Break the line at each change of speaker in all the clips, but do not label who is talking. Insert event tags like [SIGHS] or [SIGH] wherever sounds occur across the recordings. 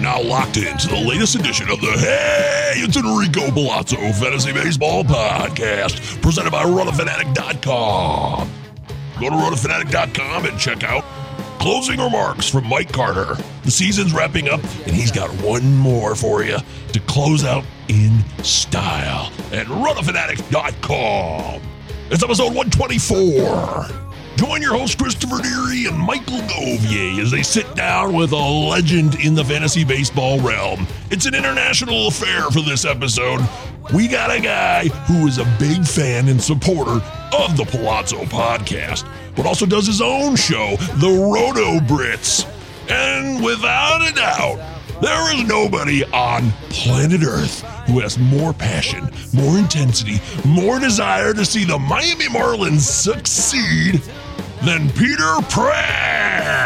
are now locked into the latest edition of the Hey, it's Enrico Palazzo Fantasy Baseball Podcast, presented by RotoFanatic.com. Go to RotoFanatic.com and check out closing remarks from Mike Carter. The season's wrapping up, and he's got one more for you to close out in style at RotoFanatic.com. It's episode 124. Join your host Christopher Deary and Michael Govier as they sit down with a legend in the fantasy baseball realm. It's an international affair for this episode. We got a guy who is a big fan and supporter of the Palazzo podcast, but also does his own show, The Roto Brits. And without a doubt, there is nobody on planet Earth who has more passion, more intensity, more desire to see the Miami Marlins succeed than Peter Pratt.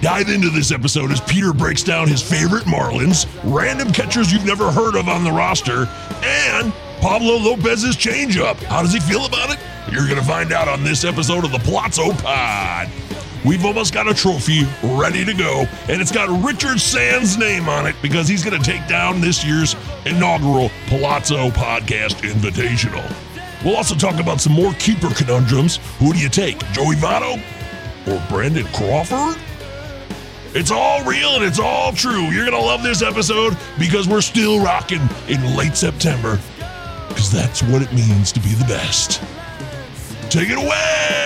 Dive into this episode as Peter breaks down his favorite Marlins, random catchers you've never heard of on the roster, and Pablo Lopez's changeup. How does he feel about it? You're going to find out on this episode of the Palazzo Pod. We've almost got a trophy ready to go, and it's got Richard Sands' name on it because he's going to take down this year's inaugural Palazzo Podcast Invitational. We'll also talk about some more keeper conundrums. Who do you take, Joey Votto or Brandon Crawford? It's all real and it's all true. You're going to love this episode because we're still rocking in late September because that's what it means to be the best. Take it away,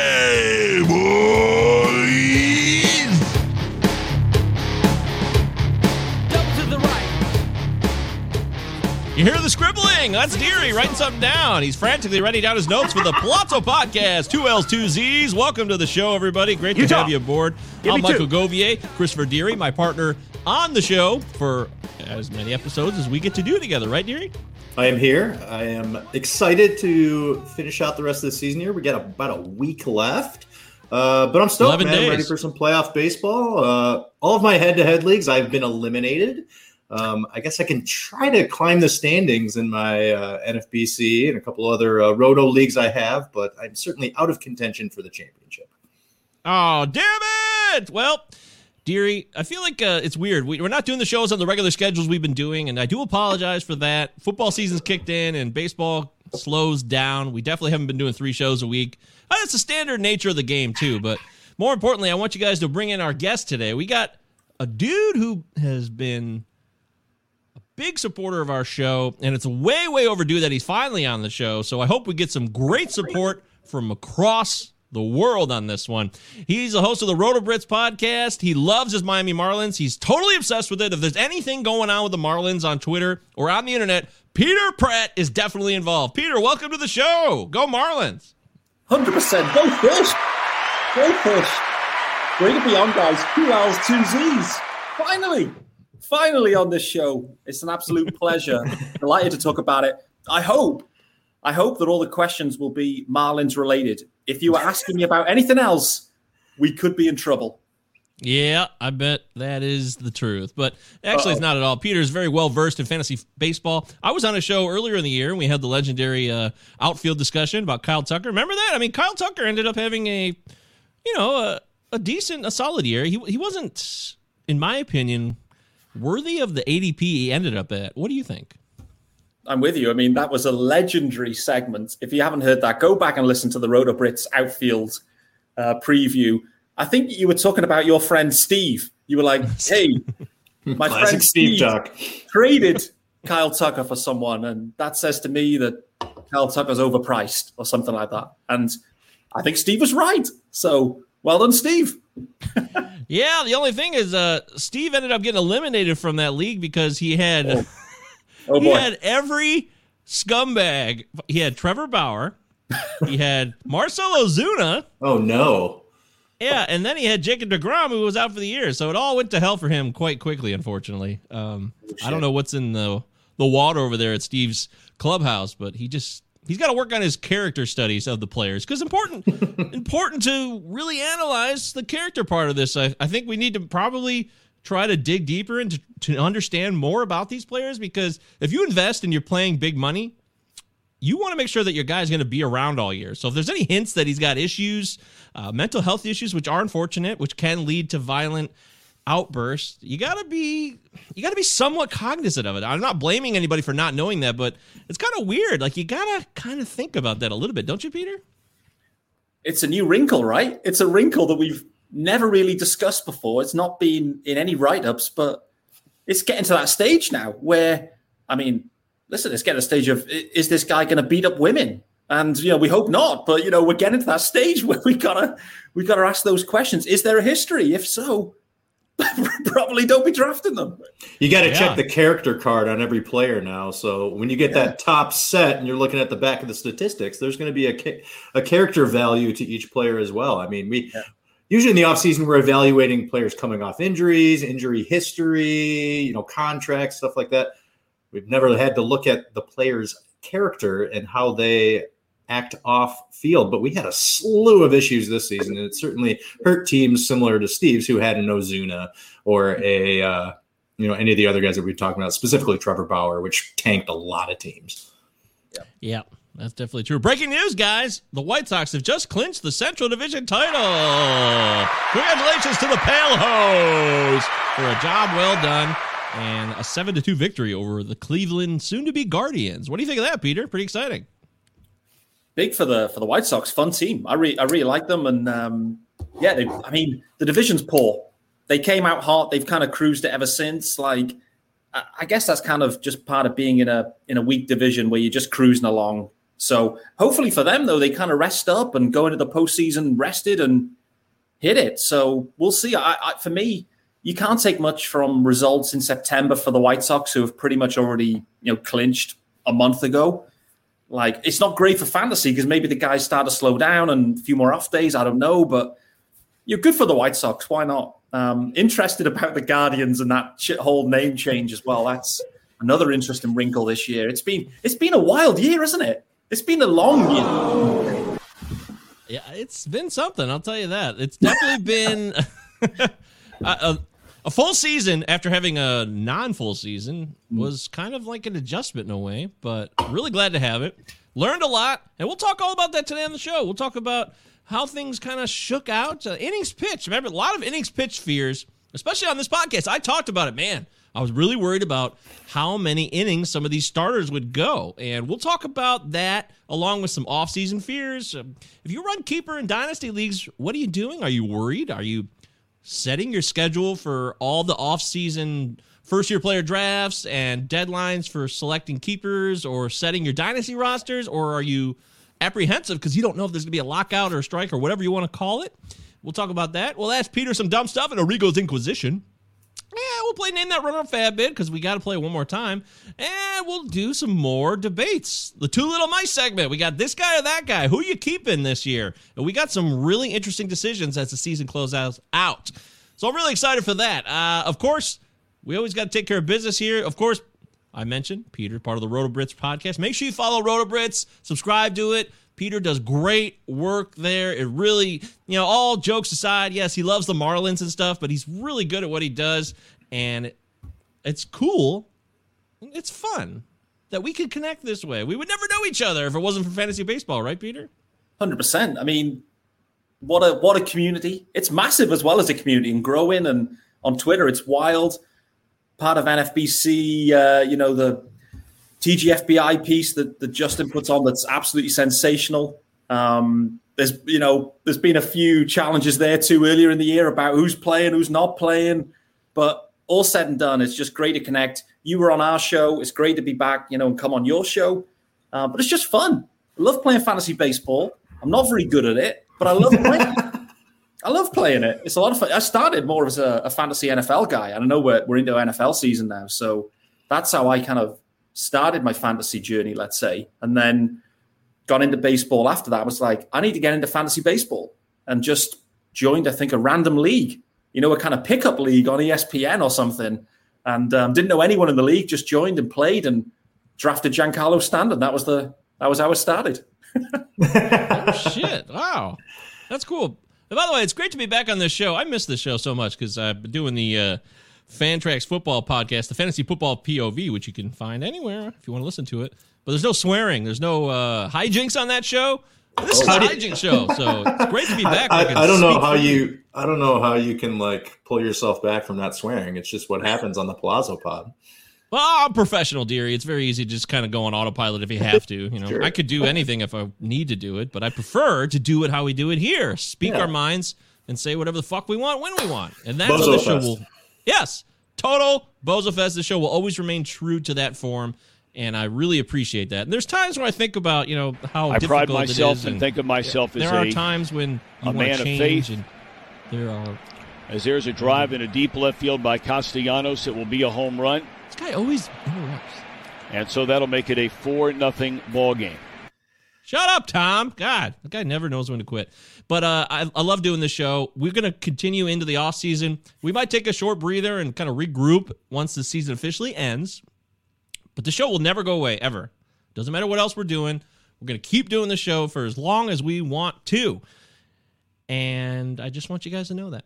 You hear the scribbling? That's Deary writing something down. He's frantically writing down his notes for the Palazzo podcast. Two L's, two Z's. Welcome to the show, everybody. Great to
Utah.
have you aboard.
Give
I'm Michael
two.
Govier, Christopher Deary, my partner on the show for as many episodes as we get to do together, right, Deary?
I am here. I am excited to finish out the rest of the season here. We got about a week left. Uh, but I'm stoked, man.
days.
Ready for some playoff baseball. Uh, all of my head-to-head leagues, I've been eliminated. Um, I guess I can try to climb the standings in my uh, NFBC and a couple other uh, Roto leagues I have, but I'm certainly out of contention for the championship.
Oh, damn it! Well, Deary, I feel like uh, it's weird. We, we're not doing the shows on the regular schedules we've been doing, and I do apologize for that. Football season's kicked in, and baseball slows down. We definitely haven't been doing three shows a week. Uh, That's the standard nature of the game, too. But more importantly, I want you guys to bring in our guest today. We got a dude who has been big supporter of our show, and it's way, way overdue that he's finally on the show. So I hope we get some great support from across the world on this one. He's the host of the Roto Brits podcast. He loves his Miami Marlins. He's totally obsessed with it. If there's anything going on with the Marlins on Twitter or on the internet, Peter Pratt is definitely involved. Peter, welcome to the show. Go Marlins.
Hundred percent. Go fish. Go fish. Great to be on, guys. Two L's, two Z's. Finally, finally on this show. It's an absolute [LAUGHS] pleasure. Delighted to talk about it. I hope, I hope that all the questions will be Marlins related. If you were asking me about anything else, we could be in trouble.
Yeah, I bet that is the truth. But actually, it's
Uh-oh.
not at all. Peter is very well versed in fantasy baseball. I was on a show earlier in the year, and we had the legendary uh, outfield discussion about Kyle Tucker. Remember that? I mean, Kyle Tucker ended up having a, you know, a, a decent, a solid year. He he wasn't, in my opinion, worthy of the ADP he ended up at. What do you think?
I'm with you. I mean, that was a legendary segment. If you haven't heard that, go back and listen to the Roto Brits outfield uh, preview. I think you were talking about your friend Steve. You were like, [LAUGHS] "Hey, my friend
Steve
Steve,
talk.
traded Kyle Tucker for someone, and that says to me that Kyle Tucker's overpriced or something like that." And I think Steve was right. So well done, Steve. [LAUGHS]
Yeah, the only thing is, uh, Steve ended up getting eliminated from that league because he had
Oh [LAUGHS]
he
boy,
had every scumbag. He had Trevor Bauer, he [LAUGHS] had Marcell Ozuna,
Oh no.
yeah, and then he had Jacob deGrom, who was out for the year. So it all went to hell for him quite quickly, unfortunately. Um, I don't know what's in the the water over there at Steve's clubhouse, but he just he's got to work on his character studies of the players because important [LAUGHS] important to really analyze the character part of this. I, I think we need to probably try to dig deeper and to, to understand more about these players because if you invest and you're playing big money, you want to make sure that your guy's going to be around all year. So if there's any hints that he's got issues, uh, mental health issues, which are unfortunate, which can lead to violent outbursts, you got to be you got to be somewhat cognizant of it. I'm not blaming anybody for not knowing that, but it's kind of weird. Like you got to kind of think about that a little bit, don't you, Peter?
it's a new wrinkle, right? It's a wrinkle that we've never really discussed before. It's not been in any write-ups, but it's getting to that stage now where, I mean, listen, it's getting the stage of is this guy to beat up women? And you know, we hope not, but you know, we're getting to that stage [LAUGHS] where we gotta we gotta ask those questions. Is there a history? If so, [LAUGHS] probably don't be drafting them.
You got to
Yeah.
check the character card on every player now. So when you get that top set and you're looking at the back of the statistics, there's going to be a a character value to each player as well. I mean, we usually in the offseason we're evaluating players coming off injuries, injury history, you know, contracts, stuff like that. We've never had to look at the player's character and how they act off field, but we had a slew of issues this season, and it certainly hurt teams similar to Steve's who had an Ozuna or a uh, you know any of the other guys that we've talked about, specifically Trevor Bauer, which tanked a lot of teams.
Yeah, that's definitely true. Breaking news, guys. The White Sox have just clinched the Central Division title. Congratulations to the Pale Hose for a job well done and a 7 to 2 victory over the Cleveland soon to be Guardians. What do you think of that, Peter? Pretty exciting.
Big for the for the White Sox. Fun team. I really I really like them, and um, yeah, they, I mean the division's poor. They came out hot. They've kind of cruised it ever since. Like I, I guess that's kind of just part of being in a in a weak division where you're just cruising along. So hopefully for them though, they kind of rest up and go into the postseason rested and hit it. So we'll see. I, I for me. You can't take much from results in September for the White Sox, who have pretty much already, you know, clinched a month ago like it's not great for fantasy because maybe the guys start to slow down and a few more off days. I don't know, but you're good for the White Sox. Why not? Um, interested about the Guardians and that shithole name change as well. That's another interesting wrinkle this year. It's been it's been a wild year, isn't it? It's been a long year.
Yeah, it's been something. I'll tell you that. It's definitely been a, [LAUGHS] a, full season after having a non-full season was kind of like an adjustment in a way, but really glad to have it. Learned a lot, and we'll talk all about that today on the show. We'll talk about how things kind of shook out. Uh, innings pitched. Remember, a lot of innings pitch fears, especially on this podcast. I talked about it, man. I was really worried about how many innings some of these starters would go. And we'll talk about that along with some offseason fears. Um, if you run keeper in dynasty leagues, what are you doing? Are you worried? Are you setting your schedule for all the offseason first year player drafts and deadlines for selecting keepers or setting your dynasty rosters? Or are you apprehensive because you don't know if there's going to be a lockout or a strike or whatever you want to call it? We'll talk about that. We'll ask Peter some dumb stuff in Origo's Inquisition. Yeah, we'll play Name That Runner Fab bit because we got to play one more time. And we'll do some more debates. The Two Little Mice segment. We got this guy or that guy. Who you keeping this year? And we got some really interesting decisions as the season closes out. So I'm really excited for that. Uh, of course, we always got to take care of business here. Of course, I mentioned, Peter, part of the Roto Brits podcast. Make sure you follow Roto Brits, subscribe to it. Peter does great work there. It really, you know, all jokes aside, yes, he loves the Marlins and stuff, but he's really good at what he does. And it's cool. It's fun that we could connect this way. We would never know each other if it wasn't for fantasy baseball, right, Peter?
Hundred percent. I mean, what a what a community! It's massive as well as a community and growing. And on Twitter, it's wild. Part of NFBC, uh, you know, the TGFBI piece that, that Justin puts on that's absolutely sensational. Um, there's you know there's been a few challenges there too earlier in the year about who's playing, who's not playing, but all said and done, it's just great to connect. You were on our show. It's great to be back, you know, and come on your show. Uh, but it's just fun. I love playing fantasy baseball. I'm not very good at it, but I love playing. I love playing it. It's a lot of fun. I started more as a, a fantasy NFL guy. I know we're, we're into NFL season now. So that's how I kind of started my fantasy journey, let's say. And then got into baseball after that. I was like, I need to get into fantasy baseball and just joined, I think, a random league, you know, a kind of pickup league on ESPN or something. And um, didn't know anyone in the league, just joined and played and drafted Giancarlo Stanton. That was the that was how it started. [LAUGHS]
oh, shit. Wow. That's cool. And by the way, it's great to be back on this show. I miss this show so much because I've been doing the uh, Fantrax football podcast, the Fantasy Football POV, which you can find anywhere if you want to listen to it. But there's no swearing, there's no uh, hijinks on that show. This is a hijinks show, so it's great to be back.
I,
can
I don't know how you I don't know how you can like pull yourself back from not swearing. It's just what happens on the Palazzo Pod.
Well, I'm professional, Deary. It's very easy to just kind of go on autopilot if you have to. You know,
Sure.
I could do anything if I need to do it, but I prefer to do it how we do it here. Speak
Yeah.
our minds and say whatever the fuck we want when we want, and that's
Bozo
how the show will. Yes, total Bozo Fest. The show will always remain true to that form, and I really appreciate that. And there's times when I think about you know how
I
difficult
pride myself
it is,
and think of myself as
there are
a-
times when you
a man of faith.
and there are.
As there's a drive in a deep left field by Castellanos, it will be a home run.
This guy always interrupts.
And so that'll make it a 4 nothing ball game.
Shut up, Tom. God, the guy never knows when to quit. But uh, I, I love doing this show. We're going to continue into the off season. We might take a short breather and kind of regroup once the season officially ends. But the show will never go away, ever. Doesn't matter what else we're doing. We're going to keep doing the show for as long as we want to. And I just want you guys to know that.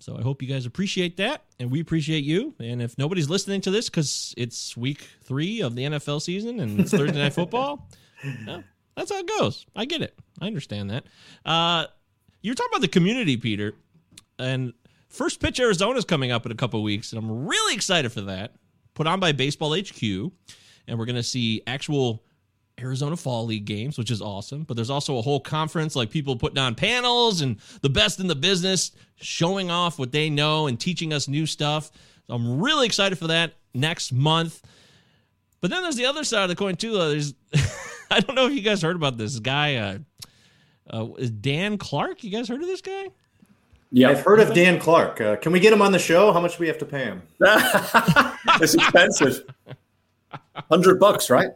So I hope you guys appreciate that, and we appreciate you. And if nobody's listening to this because it's week three of the NFL season and it's Thursday night football, [LAUGHS] well, that's how it goes. I get it. I understand that. Uh, you're talking about the community, Peter, and First Pitch Arizona is coming up in a couple weeks, and I'm really excited for that. Put on by Baseball HQ, and we're going to see actual Arizona Fall League games, which is awesome. But there's also a whole conference, like people putting on panels and the best in the business, showing off what they know and teaching us new stuff. So I'm really excited for that next month. But then there's the other side of the coin too. There's, [LAUGHS] I don't know if you guys heard about this guy. Uh, uh, is Dan Clark? You guys heard of this guy?
Yeah,
I've heard of Dan Clark. Uh, can we get him on the show? How much do we have to pay him? [LAUGHS]
it's expensive. Hundred bucks, right?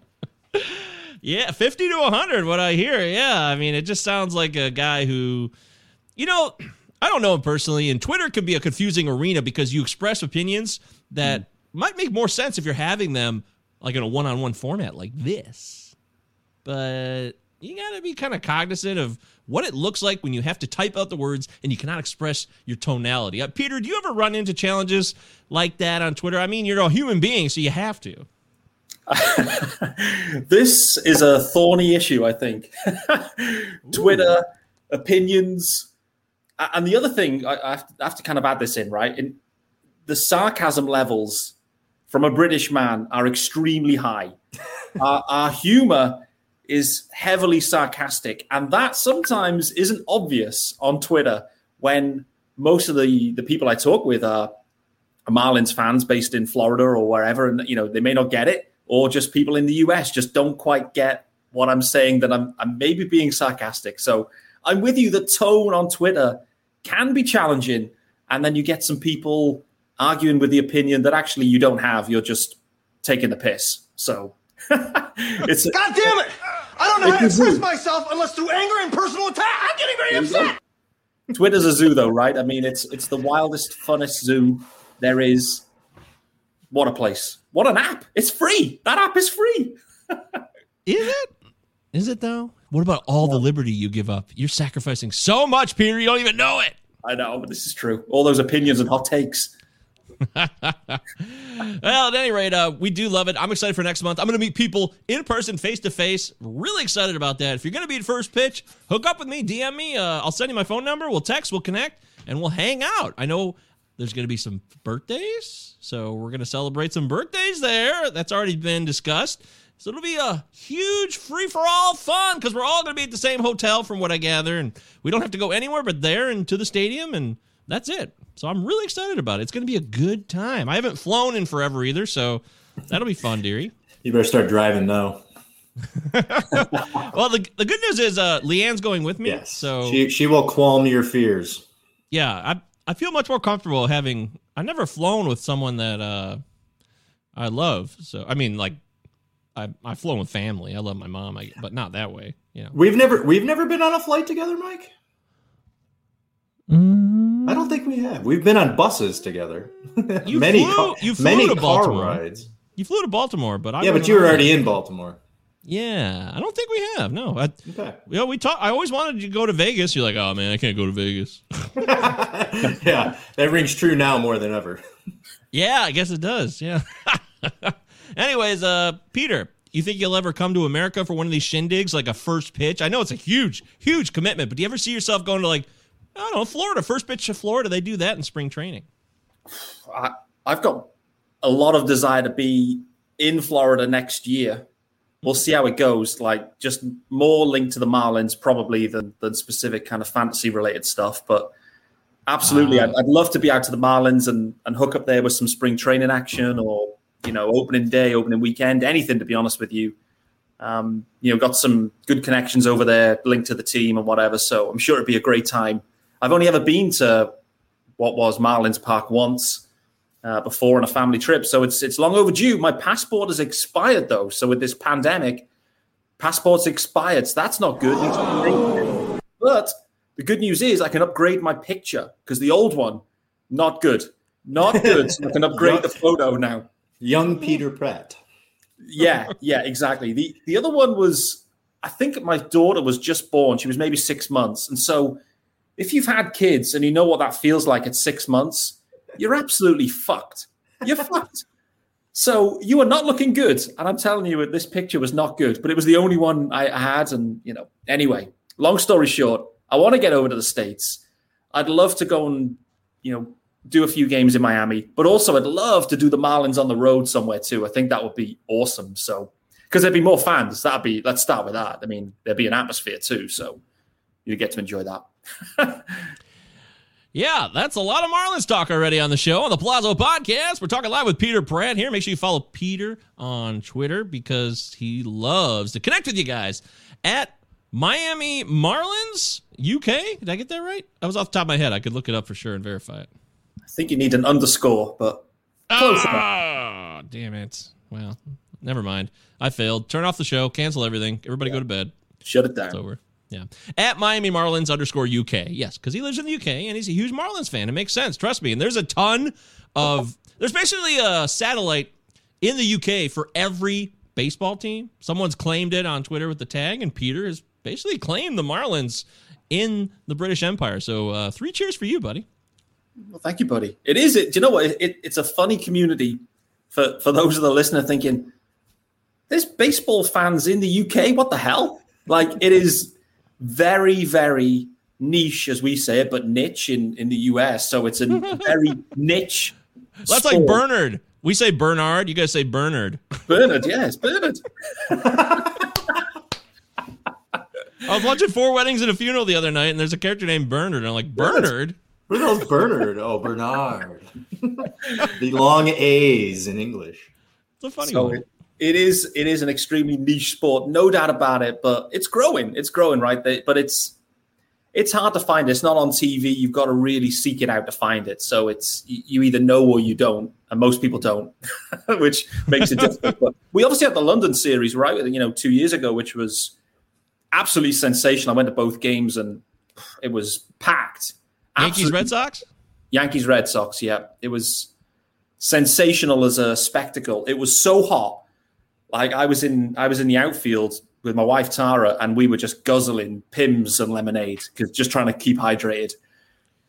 Yeah, 50 to 100, what I hear. Yeah, I mean, it just sounds like a guy who, you know, I don't know him personally, and Twitter can be a confusing arena because you express opinions that might make more sense if you're having them like in a one on one format like this. But you got to be kind of cognizant of what it looks like when you have to type out the words and you cannot express your tonality. Uh, Peter, do you ever run into challenges like that on Twitter? I mean, you're a human being, so you have to. [LAUGHS]
this is a thorny issue, I think. [LAUGHS] Twitter opinions, and the other thing I, I, have to, I have to kind of add this in, right? In, the sarcasm levels from a British man are extremely high. [LAUGHS] our, our humor is heavily sarcastic, and that sometimes isn't obvious on Twitter when most of the the people I talk with are Marlins fans based in Florida or wherever, and you know they may not get it, or just people in the US just don't quite get what I'm saying. That I'm I'm maybe being sarcastic. So I'm with you. The tone on Twitter can be challenging, and then you get some people arguing with the opinion that actually you don't have. You're just taking the piss. So [LAUGHS] it's
God damn it! I don't know how to express
zoo.
myself unless through anger and personal attack. I'm getting very upset.
Twitter's a zoo, though, right? I mean, it's it's the wildest, funnest zoo there is. what a place! What an app! It's free. That app is free. [LAUGHS]
Is it? Is it though? What about all the liberty you give up? You're sacrificing so much, Peter. You don't even know it.
I know, but this is true. All those opinions and hot takes.
Well, at any rate, uh, we do love it. I'm excited for next month. I'm going to meet people in person, face to face. Really excited about that. If you're going to be at first pitch, hook up with me, DM me. Uh, I'll send you my phone number. We'll text, we'll connect, and we'll hang out. I know there's going to be some birthdays, so we're going to celebrate some birthdays there. That's already been discussed. So it'll be a huge free for all fun because we're all going to be at the same hotel, from what I gather, and we don't have to go anywhere but there and to the stadium, and that's it. So I'm really excited about it. It's going to be a good time. I haven't flown in forever either, so that'll be fun, Deary.
You better start driving now. [LAUGHS]
well, the, the good news is uh, Leanne's going with me.
Yes.
So
She she will qualm your fears.
yeah, I I feel much more comfortable having. I've never flown with someone that uh, I love. So I mean, like I I've flown with family. I love my mom, I, but not that way. You know.
We've never we've never been on a flight together, Mike.
Mm.
I don't think we have. We've been on buses together. [LAUGHS]
You
many
flew-
car,
you flew
many
to
car
Baltimore.
rides.
You flew to Baltimore, but I
yeah, but you were already
it.
in Baltimore.
Yeah, I don't think we have. No, I,
Okay.
you know, we talk. I always wanted to go to Vegas. You're like, oh man, I can't go to Vegas. [LAUGHS] [LAUGHS]
yeah, that rings true now more than ever.
Yeah, I guess it does. Yeah. Anyways, uh, Peter, you think you'll ever come to America for one of these shindigs, like a first pitch? I know it's a huge, huge commitment, but do you ever see yourself going to like, I don't know, Florida, first pitch of Florida? They do that in spring training.
I, I've got a lot of desire to be in Florida next year. We'll see how it goes. Like just more linked to the Marlins probably than than specific kind of fantasy related stuff. But absolutely,
Ah.
I'd, I'd love to be out to the Marlins and and hook up there with some spring training action or you know opening day, opening weekend, anything. To be honest with you, um, you know, got some good connections over there, linked to the team and whatever. So I'm sure it'd be a great time. I've only ever been to what was Marlins Park once uh, before on a family trip. So it's it's long overdue. My passport has expired though. So with this pandemic, passport's expired. So that's not good. Needs to be updated. But the good news is I can upgrade my picture because the old one, not good. Not good. So I can upgrade the [LAUGHS] photo now.
Young Peter Pratt.
Yeah, yeah, exactly. The the other one was I think my daughter was just born. She was maybe six months. And so if you've had kids and you know what that feels like at six months, you're absolutely fucked. You're [LAUGHS] fucked. So you are not looking good. And I'm telling you, this picture was not good, but it was the only one I had. And, you know, anyway, long story short, I want to get over to the States. I'd love to go and, you know, do a few games in Miami, but also I'd love to do the Marlins on the road somewhere too. I think that would be awesome. So, because there'd be more fans. That'd be, let's start with that. I mean, there'd be an atmosphere too. So you'd get to enjoy that.
Yeah, that's a lot of Marlins talk already on the show on the Palazzo podcast. We're talking live with Peter Pratt here. Make sure you follow Peter on Twitter because he loves to connect with you guys at Miami Marlins UK. Did I get that right? I was off the top of my head. I could look it up for sure and verify it.
I think you need an underscore, but close enough.
Ah, damn it. Well, never mind. I failed. Turn off the show. Cancel everything. Everybody go to bed.
Shut it down.
It's over. Yeah. At Miami Marlins underscore UK. Yes, because he lives in the UK and he's a huge Marlins fan. It makes sense. Trust me. And there's a ton of, there's basically a satellite in the UK for every baseball team. Someone's claimed it on Twitter with the tag, and Peter has basically claimed the Marlins in the British Empire. So uh, three cheers for you, buddy.
Well, thank you, buddy. It is. It. Do you know what? It, it, it's a funny community for for those of the listener thinking there's baseball fans in the UK. What the hell? Like it is very very niche, as we say it, but niche in in the US. So it's a very [LAUGHS] niche.
That's like. Bernard. We say Bernard. You guys say Bernard.
Bernard. Yes, Bernard. [LAUGHS]
I was watching Four Weddings and a Funeral the other night, and there's a character named Bernard. And I'm like, Bernard?
Who the hell's Bernard? Oh, Bernard. [LAUGHS] the long A's in English.
It's a funny
So
one.
It, is it is an extremely niche sport, no doubt about it. But it's growing. It's growing, right? They- But it's it's hard to find. It's not on TV. You've got to really seek it out to find it. So it's you either know or you don't, and most people don't, [LAUGHS] which makes it difficult. But we obviously had the London series, right? You know, two years ago, which was absolutely sensational. I went to both games and it was packed.
Yankees, Red Sox?
Yankees Red Sox. Yeah, it was sensational as a spectacle. It was so hot. Like I was in I was in the outfield with my wife Tara, and we were just guzzling Pimm's and lemonade because just trying to keep hydrated.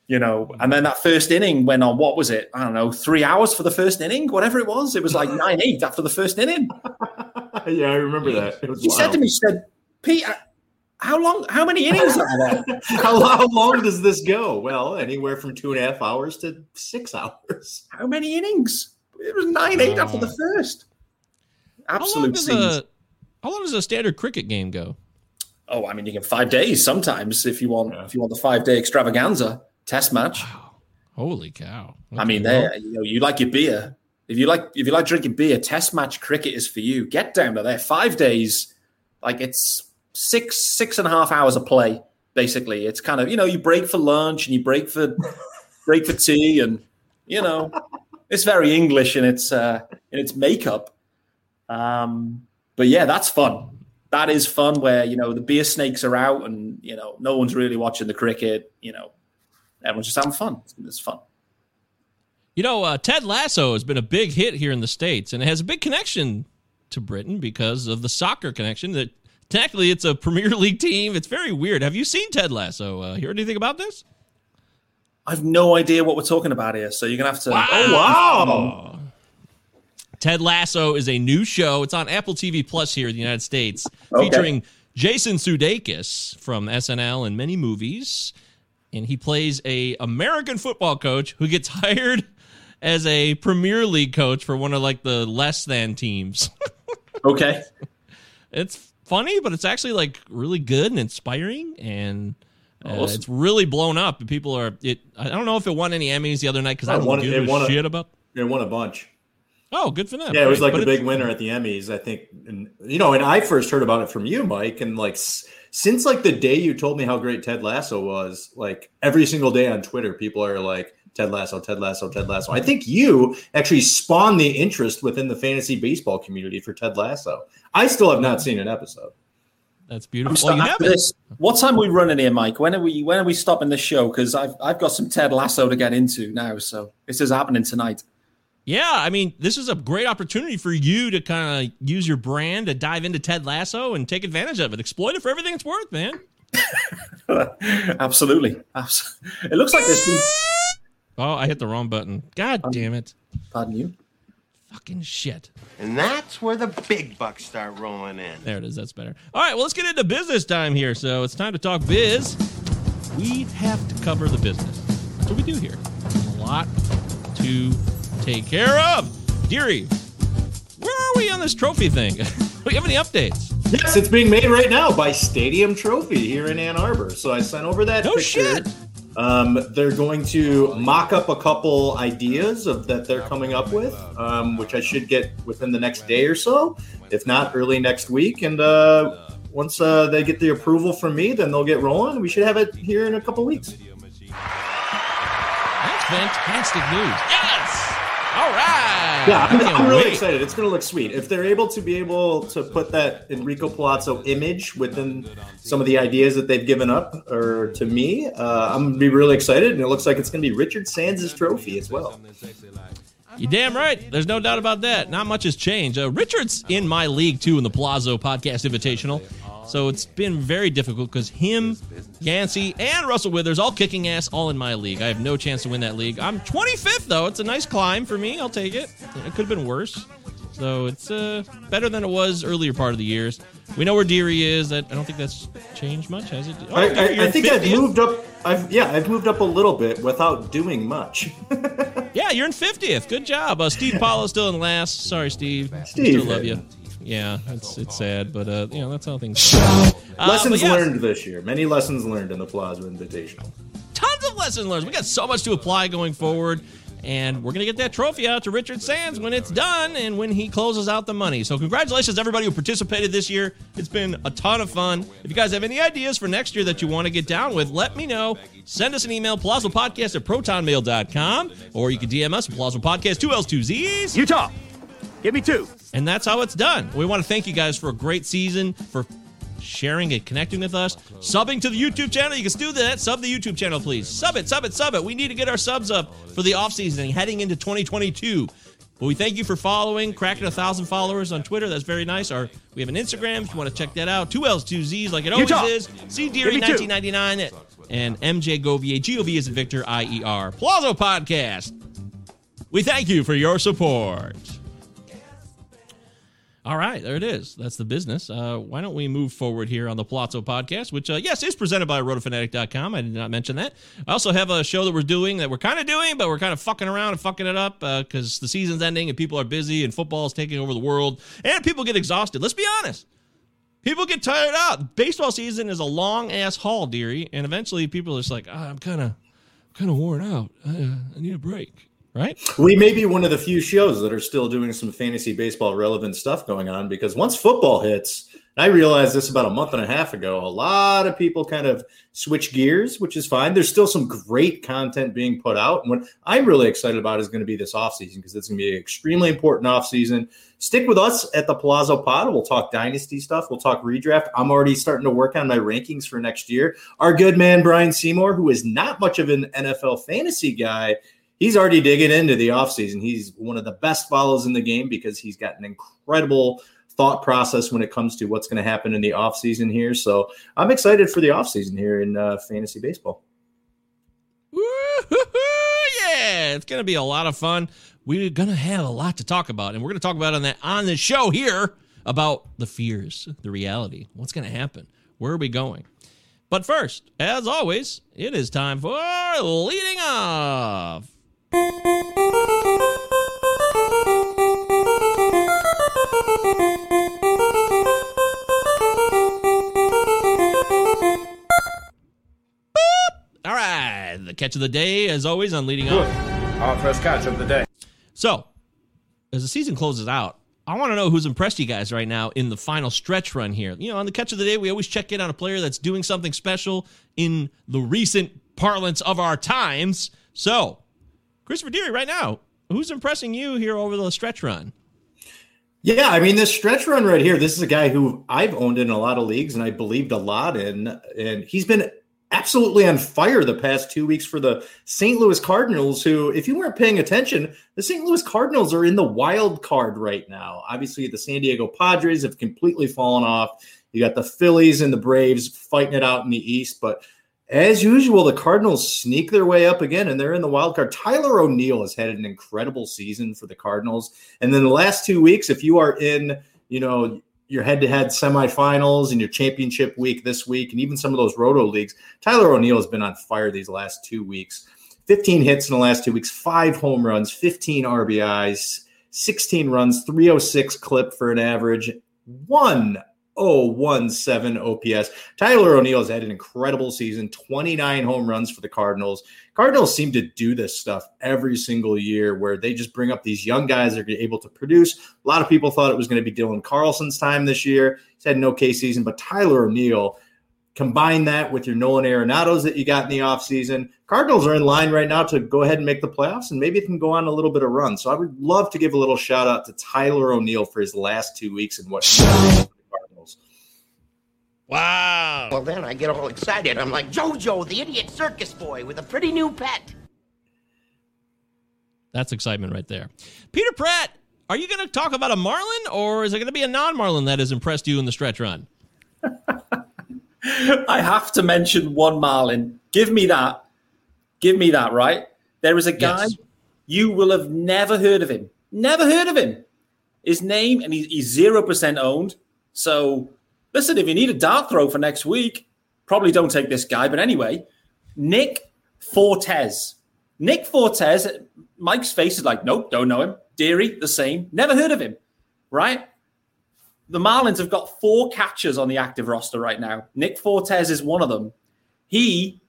You know, and then that first inning went on. What was it? I don't know, three hours for the first inning, whatever it was. It was like nine eight after the first inning. [LAUGHS]
yeah, I remember that. It was
He said to me, he said, "Pete, uh, how long? How many innings are there?" [LAUGHS]
how, how long does this go? Well, anywhere from two and a half hours to six hours.
How many innings? It was nine eight after the first.
How long,
Absolute
does
scenes.
a, how long does a standard cricket game go?
Oh, I mean, you get five days sometimes if you want. If you want the five day extravaganza test match.
Holy cow!
I mean, there you know, you like your beer. If you like, if you like drinking beer, test match cricket is for you. Get down to there. Five days, like it's six six and a half hours of play. Basically, it's kind of you know you break for lunch and you break for [LAUGHS] break for tea, and you know it's very English in its uh, in its makeup. Um, but yeah, that's fun. That is fun. Where you know the beer snakes are out, and you know no one's really watching the cricket. You know, everyone's just having fun. It's fun.
You know, uh, Ted Lasso has been a big hit here in the states, and it has a big connection to Britain because of the soccer connection. That technically it's a Premier [LAUGHS] League team. It's very weird. Have you seen Ted Lasso? Uh, heard anything about this?
I've no idea what we're talking about here, so you're gonna have to.
Oh wow!
Ted Lasso is a new show. It's on Apple TV Plus here in the United States,
Okay.
featuring Jason Sudeikis from SNL and many movies, and he plays a American football coach who gets [LAUGHS] hired as a Premier League coach for one of like the less than teams. [LAUGHS]
Okay.
it's funny, but it's actually like really good and inspiring, and uh,
Awesome.
it's really blown up. And people are it. I don't know if it won any Emmys the other night because I don't
won-
give
it
a
a-
shit about.
It won a bunch.
Oh, good for them.
Yeah, it was like
But
the big winner at the Emmys, I think. And you know, and I first heard about it from you, Mike, and like since like the day you told me how great Ted Lasso was, like every single day on Twitter, people are like Ted Lasso, Ted Lasso, Ted Lasso. I think you actually spawned the interest within the fantasy baseball community for Ted Lasso. I still have not seen an episode.
That's
I'm
beautiful. Well, you
this. What time are we running here, Mike? When are we? When are we stopping this show? Because I've I've got some Ted Lasso to get into now. So this is happening tonight.
Yeah, I mean, this is a great opportunity for you to kind of use your brand to dive into Ted Lasso and take advantage of it. Exploit it for everything it's worth, man. [LAUGHS]
Absolutely. Abs- It looks like there's been.
Oh, I hit the wrong button. God damn it.
Pardon you.
Fucking shit.
And that's where the big bucks start rolling in.
There it is. That's better. All right, well, let's get into business time here. So it's time to talk biz. We have to cover the business. That's what we do here. There's a lot to take care of. Deary, where are we on this trophy thing? [LAUGHS] do we have any updates?
Yes, it's being made right now by Stadium Trophy here in Ann Arbor. So I sent over that
No
picture.
shit.
Um, they're going to mock up a couple ideas of that they're coming up with, um, which I should get within the next day or so, if not early next week. And uh, once uh, they get the approval from me, then they'll get rolling. We should have it here in a couple weeks.
That's fantastic news. Yes! All right.
Yeah, I'm, I'm really excited. It's going to look sweet. If they're able to be able to put that Enrico Palazzo image within some of the ideas that they've given up or to me, uh, I'm going to be really excited. And it looks like it's going to be Richard Sands' trophy as well.
You damn right. There's no doubt about that. Not much has changed. Uh, Richard's in my league too in the Palazzo Podcast Invitational. So it's been very difficult because him, Yancey, and Russell Withers all kicking ass all in my league. I have no chance to win that league. I'm 25th though. It's a nice climb for me. I'll take it. It could have been worse. So it's uh, better than it was earlier part of the years. We know where Deary is. That I don't think that's changed much, has it? Oh,
I,
Deary,
I, I think I've moved up. I've yeah, I've moved up a little bit without doing much. [LAUGHS]
Yeah, you're in 50th. Good job. Uh, Steve Paulo's still in last. Sorry, Steve.
Steve.
Still love you. Yeah, it's it's sad, but uh, you know that's how things. Uh,
lessons
but yes,
learned this year. Many lessons learned in the Palazzo Invitational.
Tons of lessons learned. We got so much to apply going forward, and we're gonna get that trophy out to Richard Sands when it's done and when he closes out the money. So congratulations everybody who participated this year. It's been a ton of fun. If you guys have any ideas for next year that you want to get down with, let me know. Send us an email, palazzopodcast at protonmail.com, or you can DM us at Palazzo Podcast, two L's, two Z's.
Utah, give me two.
And that's how it's done. We want to thank you guys for a great season, for sharing and connecting with us, subbing to the YouTube channel. You can still do that. Sub the YouTube channel, please. Sub it, sub it, sub it. We need to get our subs up for the offseason and heading into 2022. But we thank you for following, cracking a thousand followers on Twitter. That's very nice. Our we have an Instagram if you want to check that out. Two L's, two Z's, like it always
Utah.
is. C
me two.
1999 and MJ Govier. G O V is Victor I E R. Palazzo Podcast. We thank you for your support. All right, there it is. That's the business. Uh, why don't we move forward here on the Palazzo podcast, which, uh, yes, is presented by rotofanatic.com. I did not mention that. I also have a show that we're doing that we're kind of doing, but we're kind of fucking around and fucking it up because the season's ending and people are busy and football is taking over the world and people get exhausted. Let's be honest. People get tired out. Baseball season is a long ass haul, Deary, and eventually people are just like, ah, I'm kind of, kind of worn out. I, uh, I need a break, right?
We may be one of the few shows that are still doing some fantasy baseball relevant stuff going on because once football hits, I realized this about a month and a half ago, a lot of people kind of switch gears, which is fine. There's still some great content being put out. And what I'm really excited about is going to be this offseason because it's going to be an extremely important offseason. Stick with us at the Palazzo Pod. We'll talk dynasty stuff. We'll talk redraft. I'm already starting to work on my rankings for next year. Our good man, Brian Seymour, who is not much of an NFL fantasy guy, he's already digging into the offseason. He's one of the best follows in the game because he's got an incredible thought process when it comes to what's going to happen in the offseason here. So I'm excited for the offseason here in uh, fantasy baseball.
yeah, it's going to be a lot of fun. We're going to have a lot to talk about, and we're going to talk about on that on the show here about the fears, the reality, what's going to happen, where are we going. But first, as always, it is time for leading off. All right, the catch of the day, as always, on leading off.
Our first catch of the day.
So, as the season closes out, I want to know who's impressed you guys right now in the final stretch run here. You know, on the catch of the day, we always check in on a player that's doing something special in the recent parlance of our times. So, Christopher Deary, right now, who's impressing you here over the stretch run?
Yeah, I mean, this stretch run right here, this is a guy who I've owned in a lot of leagues and I believed a lot in. And he's been absolutely on fire the past two weeks for the St. Louis Cardinals, who, if you weren't paying attention, the St. Louis Cardinals are in the wild card right now. Obviously, the San Diego Padres have completely fallen off. You got the Phillies and the Braves fighting it out in the East, but as usual, the Cardinals sneak their way up again, and they're in the wild card. Tyler O'Neill has had an incredible season for the Cardinals, and then the last two weeks, if you are in, you know, your head-to-head semifinals and your championship week this week, and even some of those roto leagues, Tyler O'Neill has been on fire these last two weeks. 15 hits in the last two weeks, five home runs, 15 RBIs, 16 runs, 306 clip for an average, one 017 OPS. Tyler O'Neill has had an incredible season, 29 home runs for the Cardinals. Cardinals seem to do this stuff every single year where they just bring up these young guys that are able to produce. A lot of people thought it was going to be Dylan Carlson's time this year. He's had an okay season, but Tyler O'Neill, combine that with your Nolan Arenados that you got in the offseason. Cardinals are in line right now to go ahead and make the playoffs, and maybe can go on a little bit of run. So I would love to give a little shout out to Tyler O'Neill for his last two weeks and what
Wow.
Well, then I get all excited. I'm like JoJo, the idiot circus boy with a pretty new pet.
That's excitement right there. Peter Pratt, are you going to talk about a Marlin or is it going to be a non Marlin that has impressed you in the stretch run? [LAUGHS]
I have to mention one Marlin. Give me that. Give me that, right? There is a guy,
Yes.
you will have never heard of him. Never heard of him. His name, and he's, he's 0% owned. So, listen, if you need a dart throw for next week, probably don't take this guy. But anyway, Nick Fortes. Nick Fortes, Mike's face is like, nope, don't know him. Deary, the same. Never heard of him, right? The Marlins have got four catchers on the active roster right now. Nick Fortes is one of them. He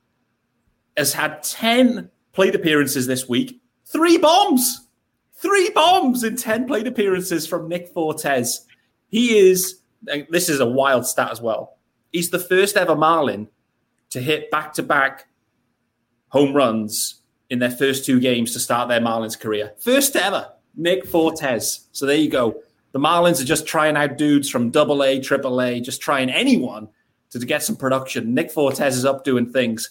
has had 10 plate appearances this week, three bombs, three bombs in 10 plate appearances from Nick Fortes. He is, this is a wild stat as well. He's the first ever Marlin to hit back to back home runs in their first two games to start their Marlins career. First ever, Nick Fortes. So there you go. The Marlins are just trying out dudes from Double A, Triple A, just trying anyone to, to get some production. Nick Fortes is up doing things.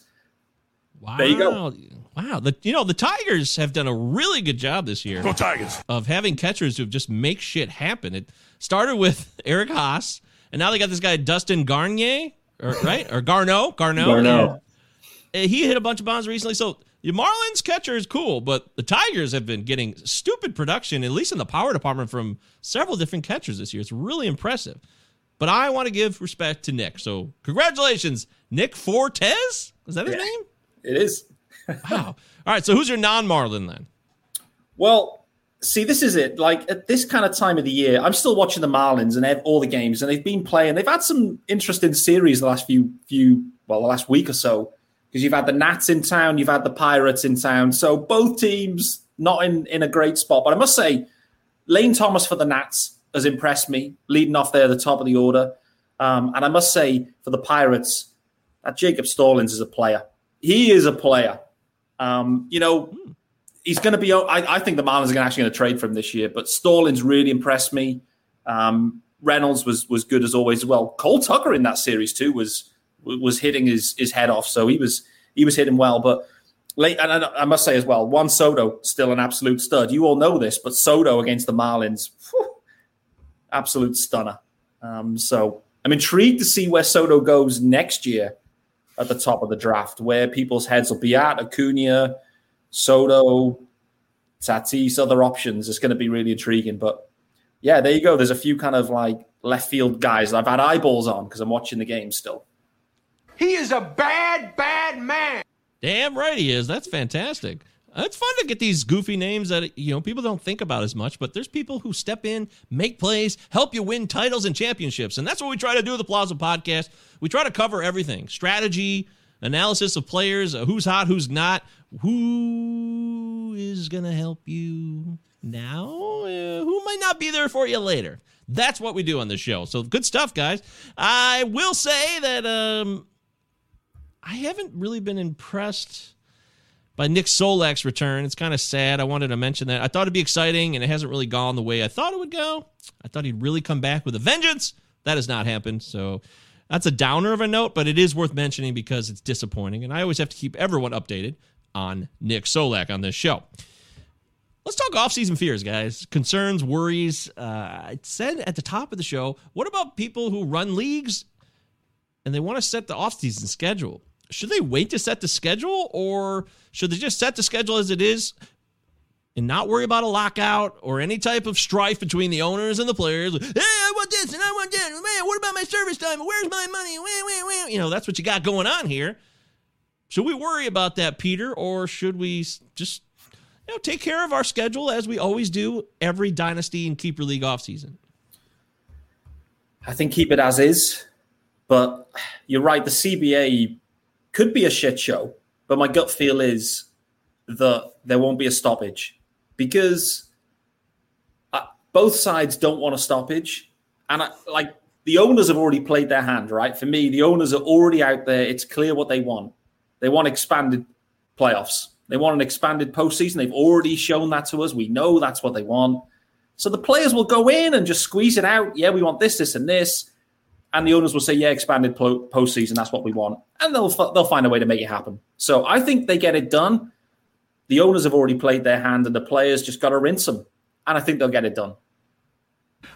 Wow.
There you go.
Wow. The, you know, the Tigers have done a really good job this year.
Go Tigers.
Of having catchers who just make shit happen. It started with [LAUGHS] Eric Haase, and now they got this guy, Dustin Garnier, or, right? Or Garneau. Garneau.
Garneau.
Yeah. Eh, he hit a bunch of bombs recently. So the Marlins catcher is cool, but the Tigers have been getting stupid production, at least in the power department, from several different catchers this year. It's really impressive. But I want to give respect to Nick. So congratulations, Nick Fortes. Is that his
Yeah.
name?
It is. [LAUGHS]
Wow. All right. So who's your non-Marlin then?
Well, see, this is it. Like at this kind of time of the year, I'm still watching the Marlins and all the games, and they've been playing. They've had some interesting series the last few few well, the last week or so, because you've had the Nats in town, you've had the Pirates in town. So both teams not in in a great spot. But I must say, Lane Thomas for the Nats has impressed me, leading off there at the top of the order. Um, and I must say, for the Pirates, that Jacob Stallings is a player. He is a player. Um, you know, he's going to be. I, I think the Marlins are actually going to trade for him this year. But Stallings really impressed me. Um, Reynolds was was good as always. as Well, Cole Tucker in that series too was was hitting his his head off. So he was he was hitting well. But late, and I, I must say as well, Juan Soto still an absolute stud. You all know this, but Soto against the Marlins, whew, absolute stunner. Um, so I'm intrigued to see where Soto goes next year at the top of the draft, where people's heads will be at. Acuna, Soto, Tatis, other options. It's going to be really intriguing. But yeah, there you go. There's a few kind of like left field guys that I've had eyeballs on because I'm watching the game still.
He is a bad, bad man.
Damn right he is. That's fantastic. Uh, It's fun to get these goofy names that you know people don't think about as much, but there's people who step in, make plays, help you win titles and championships, and that's what we try to do with the Palazzo Podcast. We try to cover everything: strategy, analysis of players, uh, who's hot, who's not, who is gonna help you now, uh, who might not be there for you later. That's what we do on the show. So good stuff, guys. I will say that um, I haven't really been impressed by Nick Solak's return. It's kind of sad. I wanted to mention that. I thought it'd be exciting, and it hasn't really gone the way I thought it would go. I thought he'd really come back with a vengeance. That has not happened. So that's a downer of a note, but it is worth mentioning because it's disappointing. And I always have to keep everyone updated on Nick Solak on this show. Let's talk off-season fears, guys. Concerns, worries. Uh, I said at the top of the show, what about people who run leagues and they want to set the off-season schedule? Should they wait to set the schedule or should they just set the schedule as it is and not worry about a lockout or any type of strife between the owners and the players? Hey, I want this and I want that. Man, what about my service time? Where's my money? You know, that's what you got going on here. Should we worry about that, Peter, or should we just you know take care of our schedule as we always do every dynasty and keeper league offseason?
I think keep it as is. But you're right, the CBA could be a shit show. But my gut feel is that there won't be a stoppage because uh, both sides don't want a stoppage. And I, like the owners have already played their hand, right? For me, the owners are already out there. It's clear what they want. They want expanded playoffs. They want an expanded postseason. They've already shown that to us. We know that's what they want. So the players will go in and just squeeze it out. Yeah, we want this, this, and this. And the owners will say, yeah, expanded po- postseason. That's what we want. And they'll, f- they'll find a way to make it happen. So I think they get it done. The owners have already played their hand, and the players just got to rinse them. And I think they'll get it done.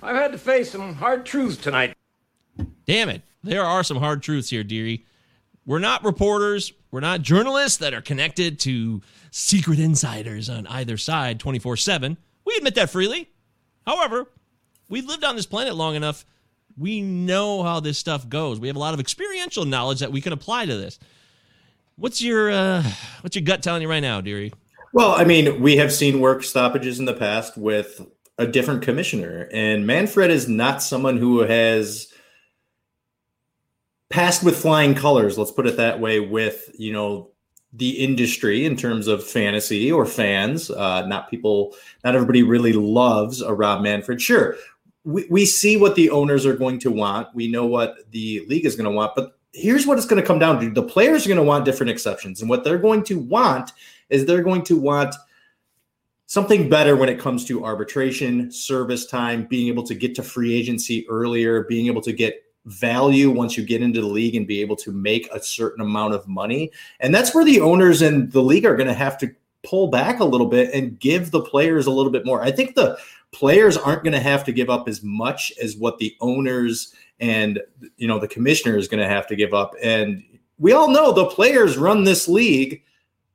I've had to face some hard truths tonight.
Damn it. There are some hard truths here, Deary. We're not reporters. We're not journalists that are connected to secret insiders on either side 24 7. We admit that freely. However, we've lived on this planet long enough. We know how this stuff goes. We have a lot of experiential knowledge that we can apply to this. What's your uh, what's your gut telling you right now, Deary?
Well, I mean, we have seen work stoppages in the past with a different commissioner, and Manfred is not someone who has passed with flying colors. Let's put it that way. With you know the industry in terms of fantasy or fans, uh, not people, not everybody really loves a Rob Manfred. Sure, we, we see what the owners are going to want. We know what the league is going to want, but here's what it's going to come down to: the players are going to want different exceptions, and what they're going to want is they're going to want something better when it comes to arbitration, service time, being able to get to free agency earlier, being able to get value once you get into the league and be able to make a certain amount of money. And that's where the owners and the league are going to have to pull back a little bit and give the players a little bit more. I think the players aren't going to have to give up as much as what the owners and you know the commissioner is going to have to give up and we all know the players run this league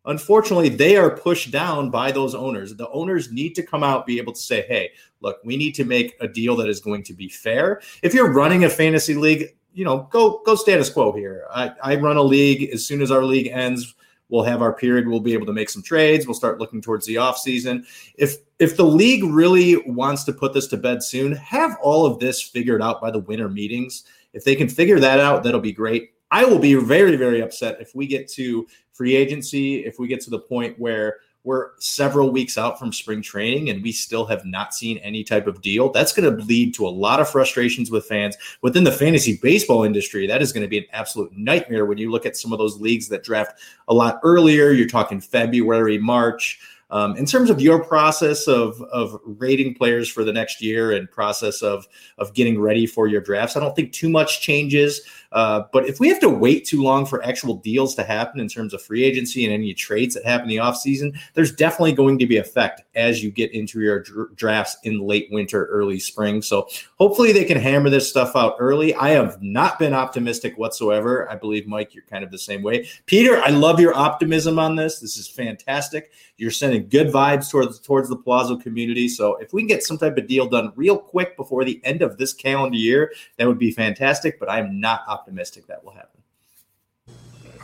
unfortunately they are pushed down by those owners. The owners need to come out be able to say hey look we need to make a deal that is going to be fair. If you're running a fantasy league you know go go status quo here. I, I run a league. As soon as our league ends we'll have our period. We'll be able to make some trades. We'll start looking towards the off season if if the league really wants to put this to bed soon have all of this figured out by the winter meetings. If they can figure that out that'll be great i will be very very upset if we get to free agency if we get to the point where we're several weeks out from spring training and we still have not seen any type of deal. That's going to lead to a lot of frustrations with fans within the fantasy baseball industry. That is going to be an absolute nightmare when you look at some of those leagues that draft a lot earlier. You're talking February, March. Um, in terms of your process of of rating players for the next year and process of of getting ready for your drafts, I don't think too much changes. Uh, but if we have to wait too long for actual deals to happen in terms of free agency and any trades that happen in the offseason, there's definitely going to be effect as you get into your dr- drafts in late winter, early spring. So hopefully they can hammer this stuff out early. I have not been optimistic whatsoever. I believe, Mike, you're kind of the same way. Peter, I love your optimism on this. This is fantastic. You're sending good vibes towards towards the Palazzo community. So if we can get some type of deal done real quick before the end of this calendar year, that would be fantastic. But I'm not optimistic that will happen.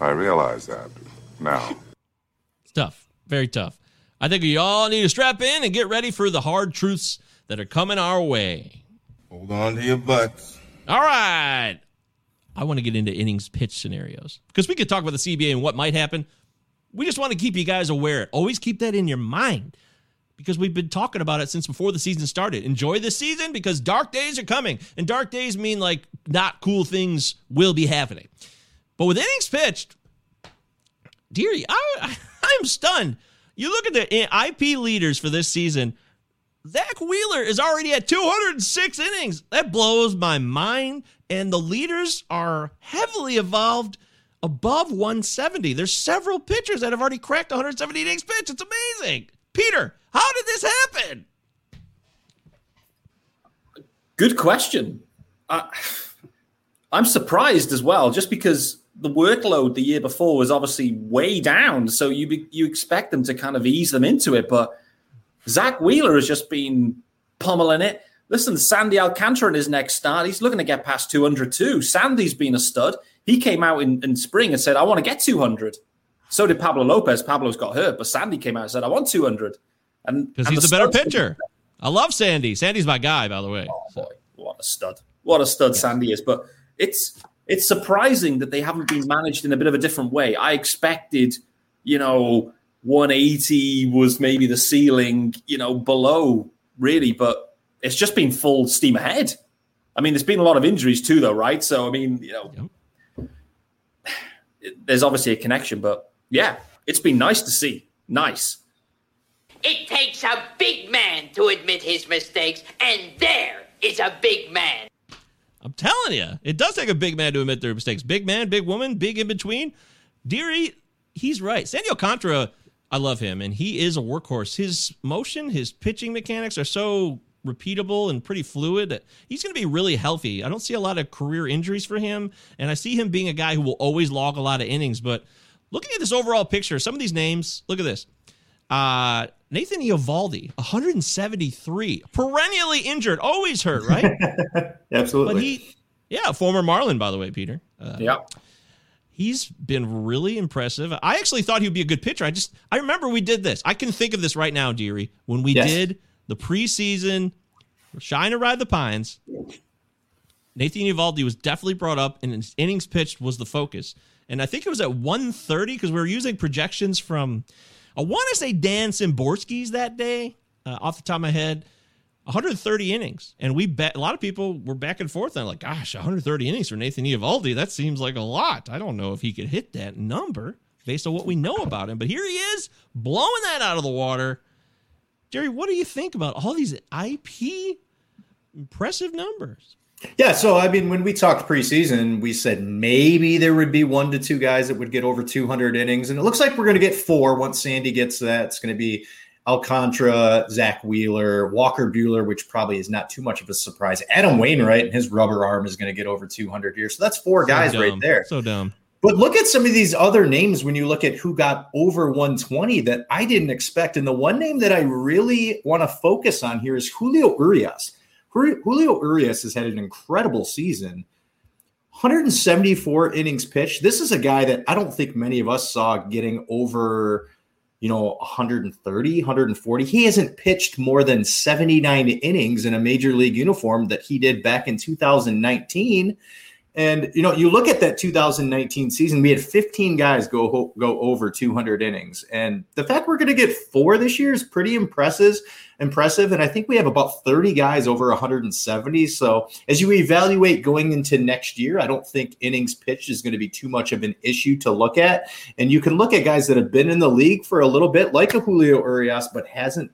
I realize that now.
It's tough, very tough. I think we all need to strap in and get ready for the hard truths that are coming our way.
Hold on to your butts.
All right. I want to get into innings pitch scenarios because we could talk about the CBA and what might happen. We just want to keep you guys aware. Always keep that in your mind because we've been talking about it since before the season started. Enjoy the season because dark days are coming. And dark days mean like not cool things will be happening. But with innings pitched, Deary, I, [LAUGHS] I'm stunned. You look at the IP leaders for this season. Zach Wheeler is already at 206 innings. That blows my mind. And the leaders are heavily evolved above 170. There's several pitchers that have already cracked 170 innings pitch. It's amazing. Peter, how did this happen?
Good question. I'm surprised as well, just because the workload the year before was obviously way down. So you you expect them to kind of ease them into it, but Zach Wheeler has just been pummeling it. Listen, Sandy Alcantara in his next start, he's looking to get past 200 too. Sandy's been a stud. He came out in, in spring and said, I want to get 200. So did Pablo Lopez. Pablo's got hurt, but Sandy came out and said, I want 200. And
Because he's
the
a better pitcher. I love Sandy. Sandy's my guy, by the way.
Oh boy, what a stud! What a stud Sandy is. But it's it's surprising that they haven't been managed in a bit of a different way. I expected, you know, 180 was maybe the ceiling, you know, below really, but it's just been full steam ahead. I mean, there's been a lot of injuries too, though, right? So I mean, you know, there's obviously a connection, but yeah, it's been nice to see. Nice.
It takes a big man to admit his mistakes, and there is a big man.
I'm telling you, it does take a big man to admit their mistakes. Big man, big woman, big in between. Deary, he's right. Sandy Alcantara, I love him, and he is a workhorse. His motion, his pitching mechanics are so repeatable and pretty fluid. He's going to be really healthy. I don't see a lot of career injuries for him, and I see him being a guy who will always log a lot of innings. But looking at this overall picture, some of these names, look at this. Uh, Nathan Eovaldi, 173, perennially injured, always hurt, right? [LAUGHS]
Absolutely.
But he, yeah, former Marlin, by the way, Peter. Uh,
yeah.
He's been really impressive. I actually thought he would be a good pitcher. I just, I remember we did this. I can think of this right now, Deary, when we
Yes.
did the preseason Shine or Ride the Pines. Nathan Eovaldi was definitely brought up, and his innings pitched was the focus. And I think it was at 130 because we were using projections from, I want to say Dan Szymborski's that day, uh, off the top of my head. 130 innings, and we bet a lot of people were back and forth. And like, gosh, 130 innings for Nathan Eovaldi, that seems like a lot. I don't know if he could hit that number based on what we know about him. But here he is, blowing that out of the water. Deary, what do you think about all these IP impressive numbers?
Yeah, so I mean, when we talked preseason, we said maybe there would be one to two guys that would get over 200 innings, and it looks like we're going to get four once Sandy gets that. It's going to be Alcantara, Zach Wheeler, Walker Buehler, which probably is not too much of a surprise. Adam Wainwright and his rubber arm is going to get over 200 here, so that's four guys right there.
So dumb.
But look at some of these other names when you look at who got over 120 that I didn't expect. And the one name that I really want to focus on here is Julio Urias. Julio Urias has had an incredible season. 174 innings pitched. This is a guy that I don't think many of us saw getting over, you know, 130, 140. He hasn't pitched more than 79 innings in a major league uniform that he did back in 2019. And you know, you look at that 2019 season, we had 15 guys go go over 200 innings, and the fact we're going to get four this year is pretty impressive. Impressive, and I think we have about 30 guys over 170. So as you evaluate going into next year, I don't think innings pitched is going to be too much of an issue to look at. And you can look at guys that have been in the league for a little bit, like a Julio Urias, but hasn't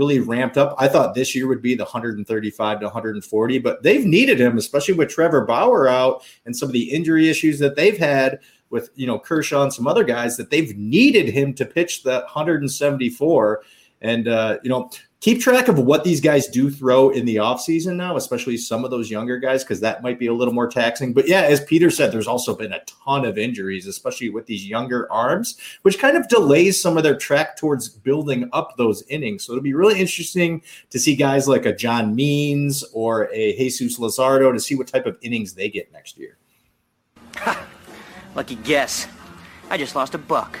really ramped up. I thought this year would be the 135 to 140, but they've needed him, especially with Trevor Bauer out and some of the injury issues that they've had with you know Kershaw and some other guys that they've needed him to pitch the 174. And uh, you know, keep track of what these guys do throw in the offseason now, especially some of those younger guys, because that might be a little more taxing. But yeah, as Peter said, there's also been a ton of injuries, especially with these younger arms, which kind of delays some of their track towards building up those innings. So it'll be really interesting to see guys like a John Means or a Jesus Luzardo to see what type of innings they get next year.
Lucky guess. I just lost a buck.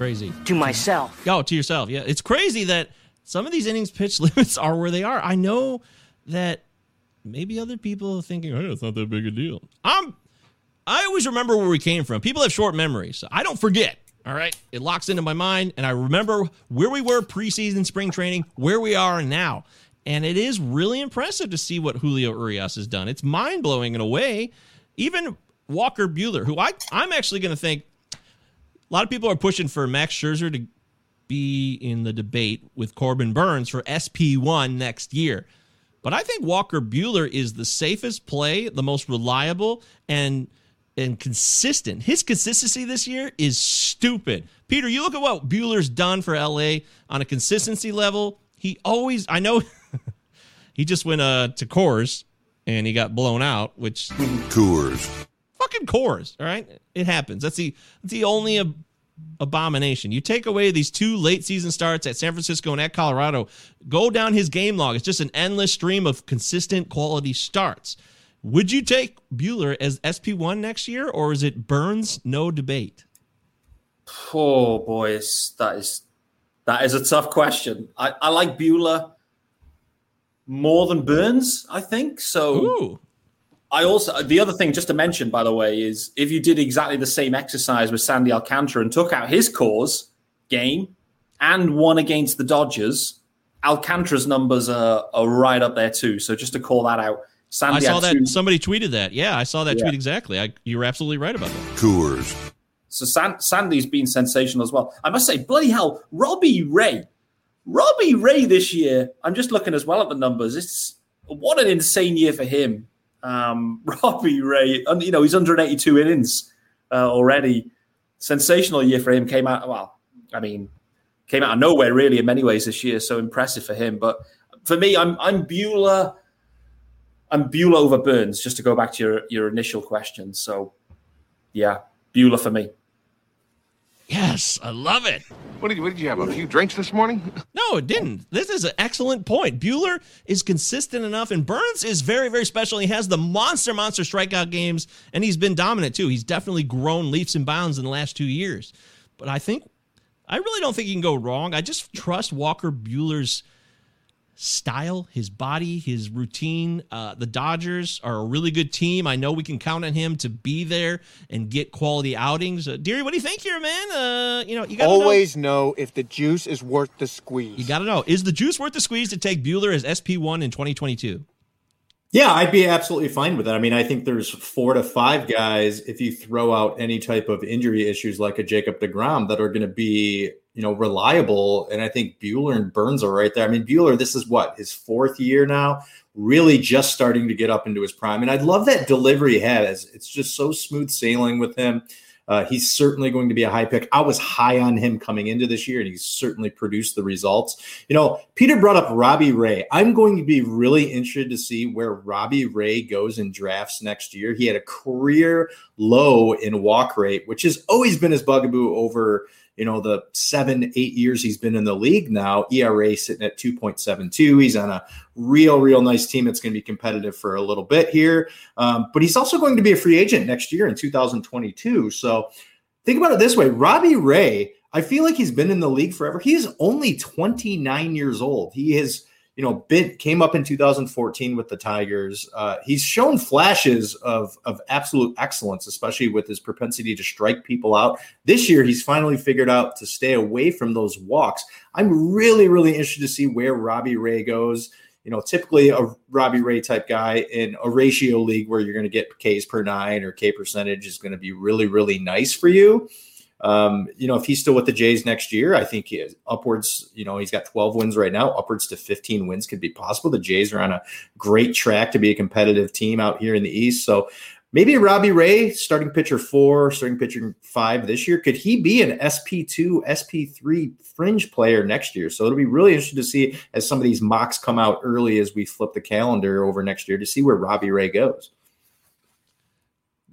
Crazy.
To myself.
Oh, to yourself. Yeah. It's crazy that some of these innings pitch [LAUGHS] limits are where they are. I know that maybe other people are thinking, hey, it's not that big a deal. I'm I always remember where we came from. People have short memories. So I don't forget. All right. It locks into my mind. And I remember where we were preseason spring training, where we are now. And it is really impressive to see what Julio Urias has done. It's mind blowing in a way. Even Walker Buehler, who I, I'm actually going to think a lot of people are pushing for Max Scherzer to be in the debate with Corbin Burnes for SP1 next year. But I think Walker Buehler is the safest play, the most reliable, and and consistent. His consistency this year is stupid. Peter, you look at what Buehler's done for LA on a consistency level. He always, I know, [LAUGHS] he just went uh, to Coors and he got blown out, which
Coors,
fucking Coors. All right, it happens. That's the that's the only ab- abomination. You take away these two late season starts at San Francisco and at Colorado, go down his game log. It's just an endless stream of consistent quality starts. Would you take Buehler as SP1 next year, or is it Burnes? No debate.
Oh boys, that is that is a tough question. I, I like Buehler more than Burnes, I think. So
Ooh.
I also the other thing just to mention, by the way, is if you did exactly the same exercise with Sandy Alcantara and took out his Coors game and won against the Dodgers, Alcantara's numbers are, are right up there too. So just to call that out. Sandy
I saw that
two-
somebody tweeted that. Yeah, I saw that
Yeah.
tweet exactly. I, you're absolutely right about that.
Coors.
So San- Sandy's been sensational as well. I must say, bloody hell, Robbie Ray. Robbie Ray this year, I'm just looking as well at the numbers. It's what an insane year for him. Um, [LAUGHS] Robbie Ray, you know, he's 182 innings uh, already. Sensational year for him. Came out, well, I mean, came out of nowhere really in many ways this year. So impressive for him. But for me, I'm I'm Buehler. I'm Buehler over Burnes, just to go back to your, your initial question. So, yeah, Buehler for me.
Yes, I love it.
What did you, what did you have? A few drinks this morning? [LAUGHS]
No, it didn't. This is an excellent point. Buehler is consistent enough, and Burnes is very, very special. He has the monster, monster strikeout games, and he's been dominant too. He's definitely grown leaps and bounds in the last two years. But I think, I really don't think you can go wrong. I just trust Walker Buehler's style, his body, his routine. Uh, the Dodgers are a really good team. I know we can count on him to be there and get quality outings. Uh, Deary, what do you think here, man? Uh, you know, you got
Always know. if the juice is worth the squeeze.
You got to know. Is the juice worth the squeeze to take Buehler as SP1 in 2022?
Yeah, I'd be absolutely fine with that. I mean, I think there's four to five guys if you throw out any type of injury issues like a Jacob deGrom that are going to be, you know, reliable. And I think Buehler and Burnes are right there. I mean, Buehler, this is what his fourth year now, really just starting to get up into his prime. And I love that delivery he has. It's just so smooth sailing with him. Uh, he's certainly going to be a high pick. I was high on him coming into this year, and he's certainly produced the results. You know, Peter brought up Robbie Ray. I'm going to be really interested to see where Robbie Ray goes in drafts next year. He had a career low in walk rate, which has always been his bugaboo over you know, the seven, eight years he's been in the league now, ERA sitting at 2.72. He's on a real, real nice team that's going to be competitive for a little bit here. Um, but he's also going to be a free agent next year in 2022. So think about it this way Robbie Ray, I feel like he's been in the league forever. He is only 29 years old. He has you know, bit came up in 2014 with the Tigers. Uh, he's shown flashes of of absolute excellence, especially with his propensity to strike people out. This year, he's finally figured out to stay away from those walks. I'm really, really interested to see where Robbie Ray goes. You know, typically a Robbie Ray type guy in a ratio league where you're going to get Ks per nine or K percentage is going to be really, really nice for you. Um, you know, if he's still with the Jays next year, I think he is upwards, you know, he's got 12 wins right now, upwards to 15 wins could be possible. The Jays are on a great track to be a competitive team out here in the East. So maybe Robbie Ray, starting pitcher four, starting pitcher five this year, could he be an SP2, SP3 fringe player next year? So it'll be really interesting to see as some of these mocks come out early as we flip the calendar over next year to see where Robbie Ray goes.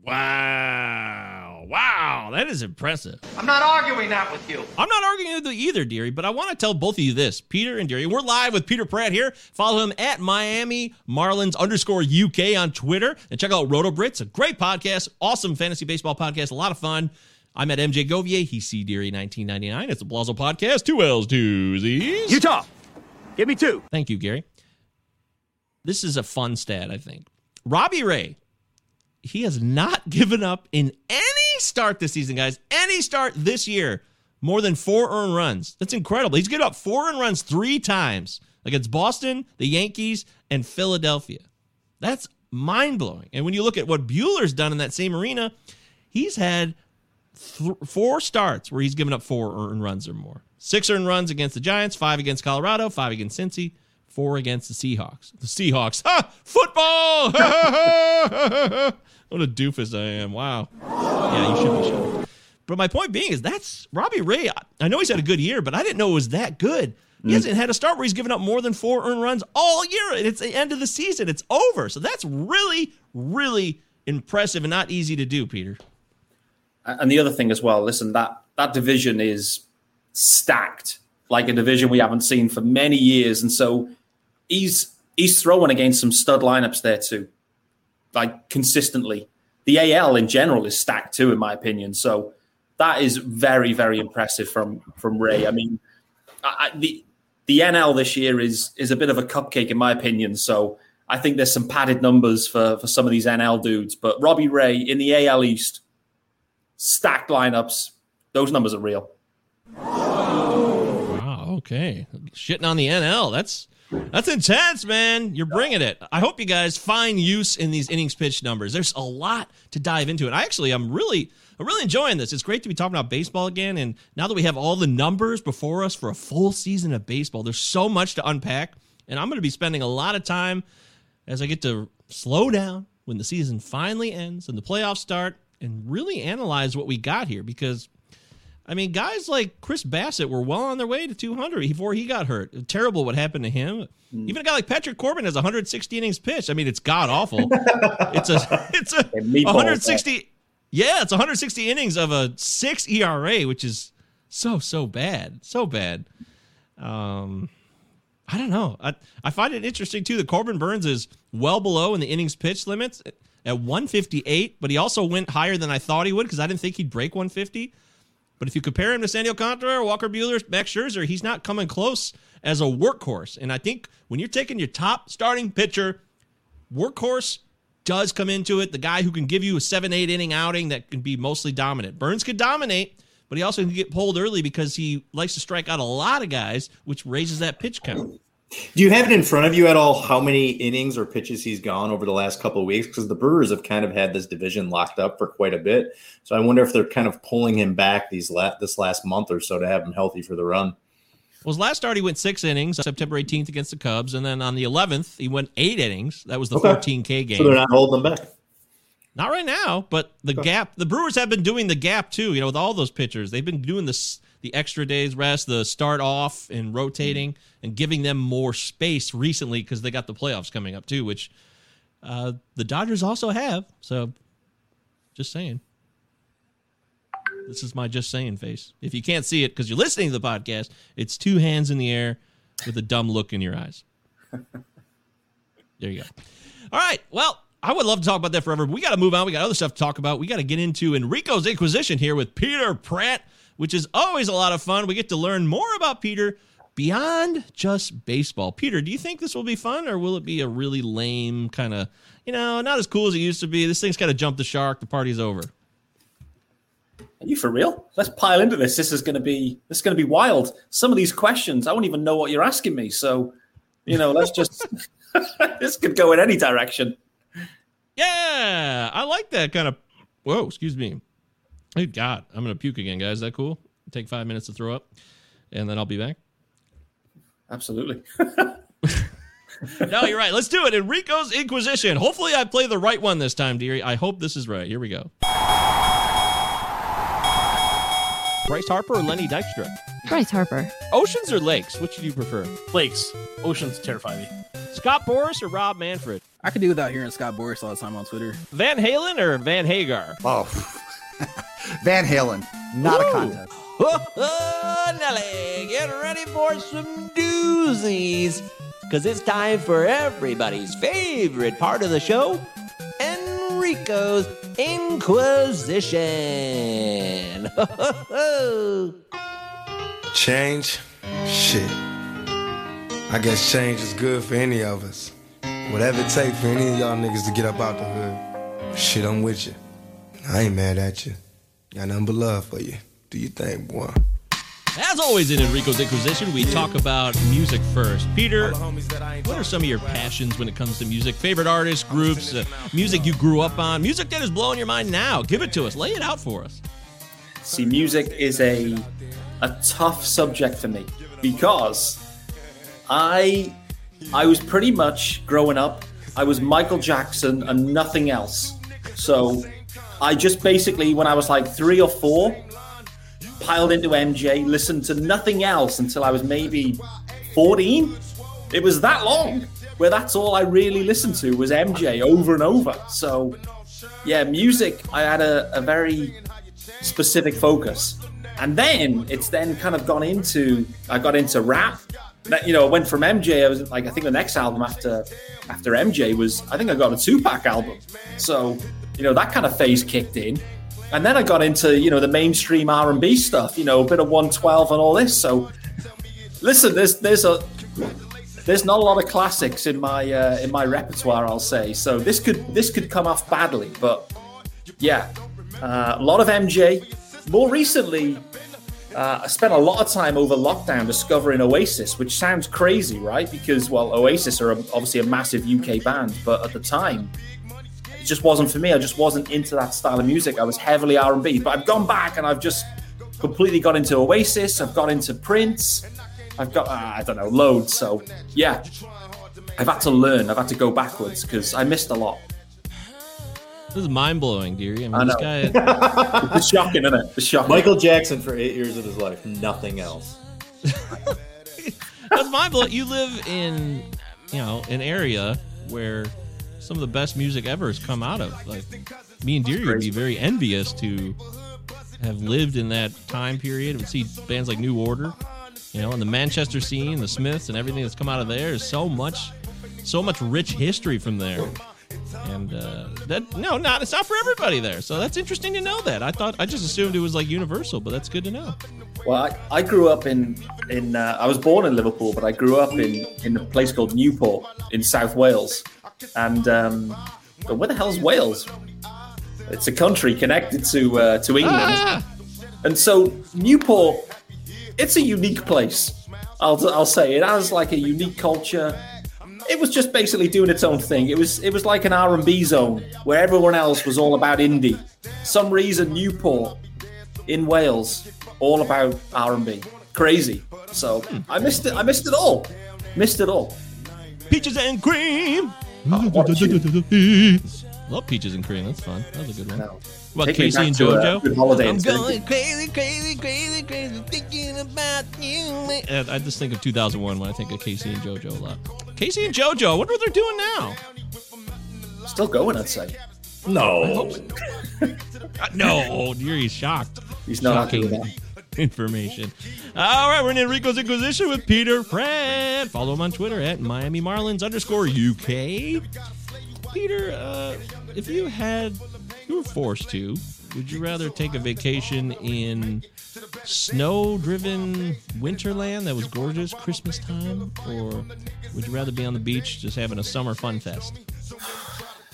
Wow. Wow, that is impressive.
I'm not arguing that with you.
I'm not arguing with you either, Deary, but I want to tell both of you this. Peter and Deary, we're live with Peter Pratt here. Follow him at Miami Marlins underscore UK on Twitter and check out Roto Brits, a great podcast, awesome fantasy baseball podcast, a lot of fun. I'm at MJ Govier. He's C Deary 1999. It's a Palazzo podcast. Two L's, two Z's.
Utah. Give me two.
Thank you, Gary. This is a fun stat, I think. Robbie Ray, he has not [LAUGHS] given up in any start this season, guys, any start this year, more than four earned runs. That's incredible. He's given up four earned runs three times against Boston, the Yankees, and Philadelphia. That's mind blowing. And when you look at what Buehler's done in that same arena, he's had th- four starts where he's given up four earned runs or more. Six earned runs against the Giants, five against Colorado, five against Cincy, four against the Seahawks. The Seahawks, ha! [LAUGHS] Football! [LAUGHS] what a doofus I am. Wow. Yeah, you should be shocked. But my point being is that's Robbie Ray. I know he's had a good year, but I didn't know it was that good. He mm. hasn't had a start where he's given up more than four earned runs all year. And it's the end of the season. It's over. So that's really, really impressive and not easy to do, Peter.
And the other thing as well, listen, that that division is stacked like a division we haven't seen for many years. And so he's he's throwing against some stud lineups there too like consistently. The AL in general is stacked too, in my opinion. So that is very, very impressive from from Ray. I mean, I, the the NL this year is is a bit of a cupcake in my opinion. So I think there's some padded numbers for for some of these NL dudes. But Robbie Ray in the AL East, stacked lineups, those numbers are real.
Wow. Okay, shitting on the NL. That's that's intense, man. You're bringing it. I hope you guys find use in these innings pitched numbers. There's a lot to dive into. And I actually, I'm really, I'm really enjoying this. It's great to be talking about baseball again. And now that we have all the numbers before us for a full season of baseball, there's so much to unpack. And I'm going to be spending a lot of time as I get to slow down when the season finally ends and the playoffs start and really analyze what we got here because I mean, guys like Chris Bassitt were well on their way to 200 before he got hurt. Terrible what happened to him. Mm. Even a guy like Patrick Corbin has 160 innings pitched. I mean, it's god awful. [LAUGHS] it's a it's a 160. Yeah, it's 160 innings of a six ERA, which is so so bad, so bad. Um, I don't know. I I find it interesting too that Corbin Burnes is well below in the innings pitched limits at 158, but he also went higher than I thought he would because I didn't think he'd break 150. But if you compare him to Sandy Alcantara, Walker Buehler, Max Scherzer, he's not coming close as a workhorse. And I think when you're taking your top starting pitcher, workhorse does come into it. The guy who can give you a seven, eight inning outing that can be mostly dominant. Burnes could dominate, but he also can get pulled early because he likes to strike out a lot of guys, which raises that pitch count.
Do you have it in front of you at all? How many innings or pitches he's gone over the last couple of weeks? Because the Brewers have kind of had this division locked up for quite a bit. So I wonder if they're kind of pulling him back these la- this last month or so to have him healthy for the run.
Well, his last start, he went six innings, on September 18th against the Cubs, and then on the 11th, he went eight innings. That was the
Okay.
14K game.
So they're not holding them back.
Not right now, but the gap. The Brewers have been doing the gap too. You know, with all those pitchers, they've been doing this the extra days rest, the start off and rotating, and giving them more space recently because they got the playoffs coming up too, which uh, the Dodgers also have. So, just saying. This is my just saying face. If you can't see it because you're listening to the podcast, it's two hands in the air with a dumb look in your eyes. There you go. All right. Well, I would love to talk about that forever. But we got to move on. We got other stuff to talk about. We got to get into Enrico's Inquisition here with Peter Pratt, which is always a lot of fun. We get to learn more about Peter beyond just baseball. Peter, do you think this will be fun or will it be a really lame kind of, you know, not as cool as it used to be? This thing's kind of jumped the shark. The party's over.
Are you for real? Let's pile into this. This is going to be this is going to be wild. Some of these questions, I won't even know what you're asking me. So, you know, let's just [LAUGHS] this could go in any direction.
Yeah, I like that kind of. Whoa, excuse me. Good God, I'm gonna puke again, guys. Is that cool? Take five minutes to throw up, and then I'll be back.
Absolutely. [LAUGHS]
no, you're right. Let's do it. Enrico's Inquisition. Hopefully, I play the right one this time, Deary. I hope this is right. Here we go. Bryce Harper or Lenny Dykstra?
Bryce Harper.
Oceans or lakes? Which do you prefer?
Lakes. Oceans terrify me.
Scott Boras or Rob Manfred?
I could do without hearing Scott Boras all the time on Twitter.
Van Halen or Van Hagar?
Oh, [LAUGHS] Van Halen, not a
Ooh.
contest.
Oh, [LAUGHS] Nelly, get ready for some doozies. Because it's time for everybody's favorite part of the show Enrico's Inquisition. [LAUGHS]
Change? Shit. I guess change is good for any of us. Whatever it takes for any of y'all niggas to get up out the hood. Shit, I'm with you. I ain't mad at you. Got nothing but love for you. Do you think, boy?
As always in Enrico's Inquisition, we talk about music first. Peter, what are some of your passions when it comes to music? Favorite artists, groups, uh, music you grew up on, music that is blowing your mind now? Give it to us. Lay it out for us.
See, music is a a tough subject for me because I I was pretty much growing up. I was Michael Jackson and nothing else. So I just basically, when I was like three or four, piled into MJ, listened to nothing else until I was maybe 14. It was that long where that's all I really listened to was MJ over and over. So yeah, music, I had a, a very specific focus. And then it's then kind of gone into I got into rap. You know, went from MJ. I was like, I think the next album after after MJ was I think I got a Tupac album. So you know that kind of phase kicked in, and then I got into you know the mainstream R and B stuff. You know, a bit of 112 and all this. So listen, there's there's a there's not a lot of classics in my uh, in my repertoire. I'll say. So this could this could come off badly, but yeah, uh, a lot of MJ. More recently, uh, I spent a lot of time over lockdown discovering Oasis, which sounds crazy, right? Because, well, Oasis are obviously a massive UK band, but at the time, it just wasn't for me. I just wasn't into that style of music. I was heavily R&B, but I've gone back and I've just completely got into Oasis. I've got into Prince. I've got, uh, I don't know, loads. So, yeah, I've had to learn. I've had to go backwards because I missed a lot.
This is mind blowing, Deary. I mean,
I
this guy. [LAUGHS]
it's shocking, isn't it? It's shocking.
Michael Jackson for eight years of his life, nothing else. [LAUGHS]
That's mind blowing. You live in, you know, an area where some of the best music ever has come out of. Like me and Deary would be very envious to have lived in that time period and see bands like New Order, you know, and the Manchester scene, the Smiths, and everything that's come out of there is so much, so much rich history from there. And uh, that no, not it's not for everybody there. So that's interesting to know that. I thought I just assumed it was like universal, but that's good to know.
Well, I, I grew up in in uh, I was born in Liverpool, but I grew up in in a place called Newport in South Wales. And um, but where the hell's Wales? It's a country connected to uh, to England,
Ah!
and so Newport, it's a unique place. I'll I'll say it has like a unique culture. It was just basically doing its own thing. It was it was like an R and B zone where everyone else was all about indie. Some reason Newport in Wales, all about R and B. Crazy. So I missed it. I missed it all. Missed it all.
Peaches and cream.
Oh,
Love peaches and cream. That's fun. That was a good one.
No.
What
Take K-Ci
and JoJo?
good holiday
I'm
in
going crazy, crazy, crazy, crazy, thinking about you. And I just think of 2001 when I think of K-Ci and JoJo a lot. K-Ci and JoJo. I wonder what they're doing now.
Still going, I'd say.
No. [LAUGHS]
Uh, no, you're shocked.
He's not happy with
Shocking [LAUGHS] information. All right, we're in Enrico's Inquisition with Peter Pratt. Follow him on Twitter at Miami Marlins underscore UK. Peter, uh, if you had, you were forced to, would you rather take a vacation in snow-driven winterland that was gorgeous Christmas time, or would you rather be on the beach just having a summer fun fest?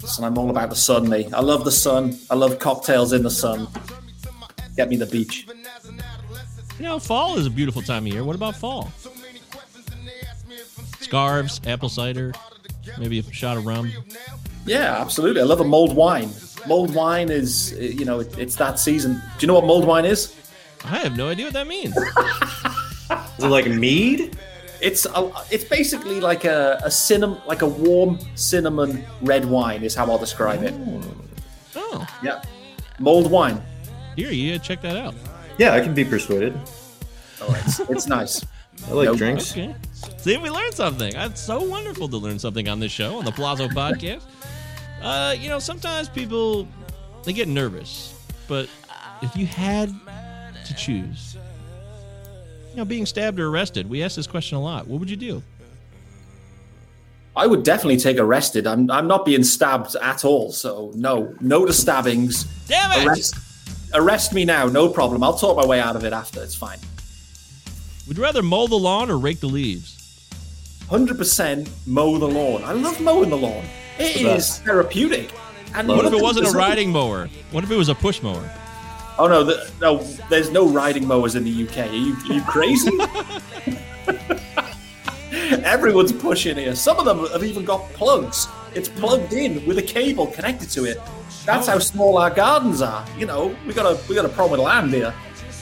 Listen, I'm all about the sun, me. I love the sun. I love cocktails in the sun. Get me the beach.
You know, fall is a beautiful time of year. What about fall? Scarves, apple cider, maybe a shot of rum.
Yeah, absolutely. I love a mulled wine. Mulled wine is, you know, it, it's that season. Do you know what mulled wine is?
I have no idea what that means. [LAUGHS]
Is it like mead?
It's a, it's basically like a, a cinnamon, like a warm cinnamon red wine is how I'll describe it.
Oh, oh.
Yeah, mulled wine.
here, you check that out.
Yeah, I can be persuaded.
Oh, it's, it's nice. [LAUGHS]
I like
Nope.
drinks.
Okay. See, we learned something. It's so wonderful to learn something on this show, on the Palazzo [LAUGHS] podcast. Uh, you know, sometimes people they get nervous, but if you had to choose, you know, being stabbed or arrested, we ask this question a lot. What would you do?
I would definitely take arrested. I'm I'm not being stabbed at all. So no, no to stabbings.
Damn it!
Arrest, arrest me now, no problem. I'll talk my way out of it after. It's fine.
Would you rather mow the lawn or rake the leaves?
Hundred percent mow the lawn. I love mowing the lawn. It
the
is therapeutic. And
What if it wasn't a
there's-
riding mower? What if it was a push mower?
Oh no, the, no. There's no riding mowers in the UK. Are you, are you crazy? [LAUGHS] Everyone's pushing here. Some of them have even got plugs. It's plugged in with a cable connected to it. That's how small our gardens are. You know, we got a we got a problem with land here.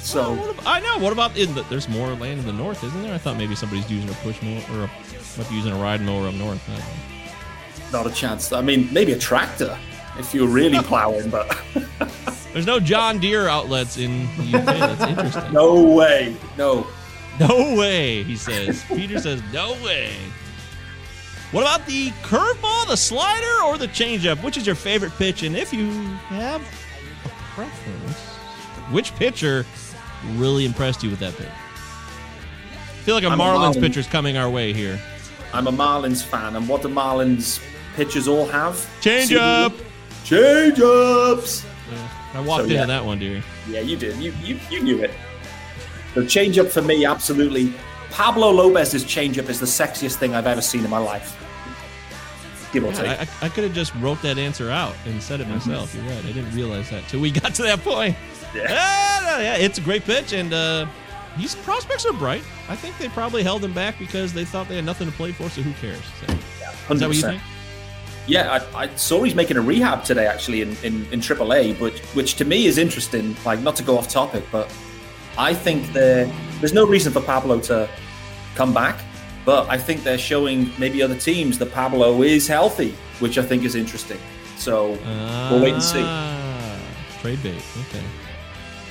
So
I know. What about in the? There's more land in the north, isn't there? I thought maybe somebody's using a push mower or a, might be using a ride mower up north. I don't know.
not a chance. I mean, maybe a tractor if you're really [LAUGHS] plowing, but [LAUGHS]
There's no John Deere outlets in the UK. That's interesting.
no way. No.
No way, he says. Peter says, no way. What about the curveball, the slider, or the changeup? Which is your favorite pitch? And if you have a preference, which pitcher really impressed you with that pitch? I feel like a
I'm a
Marlins
Marlin.
pitcher's coming our way here.
I'm a Marlins fan, and what do Marlins pitchers all have?
Change up.
Change ups.
I walked
So, yeah.
into that one, Deary.
Yeah, you did. You you, you knew it. The change up for me, absolutely. Pablo Lopez's change up is the sexiest thing I've ever seen in my life. Give or take.
I, I could have just wrote that answer out and said it myself. You're right. I didn't realize that till we [LAUGHS] got to that point.
Yeah.
Ah, yeah, it's a great pitch, and uh, these prospects are bright. I think they probably held him back because they thought they had nothing to play for. So who cares? So, is that what you think?
Yeah, I, I saw he's making a rehab today, actually, in, in, in AAA, but which to me is interesting. Like, not to go off topic, but I think there there's no reason for Pablo to come back. But I think they're showing maybe other teams that Pablo is healthy, which I think is interesting. So we'll wait and see.
Ah, trade bait. Okay.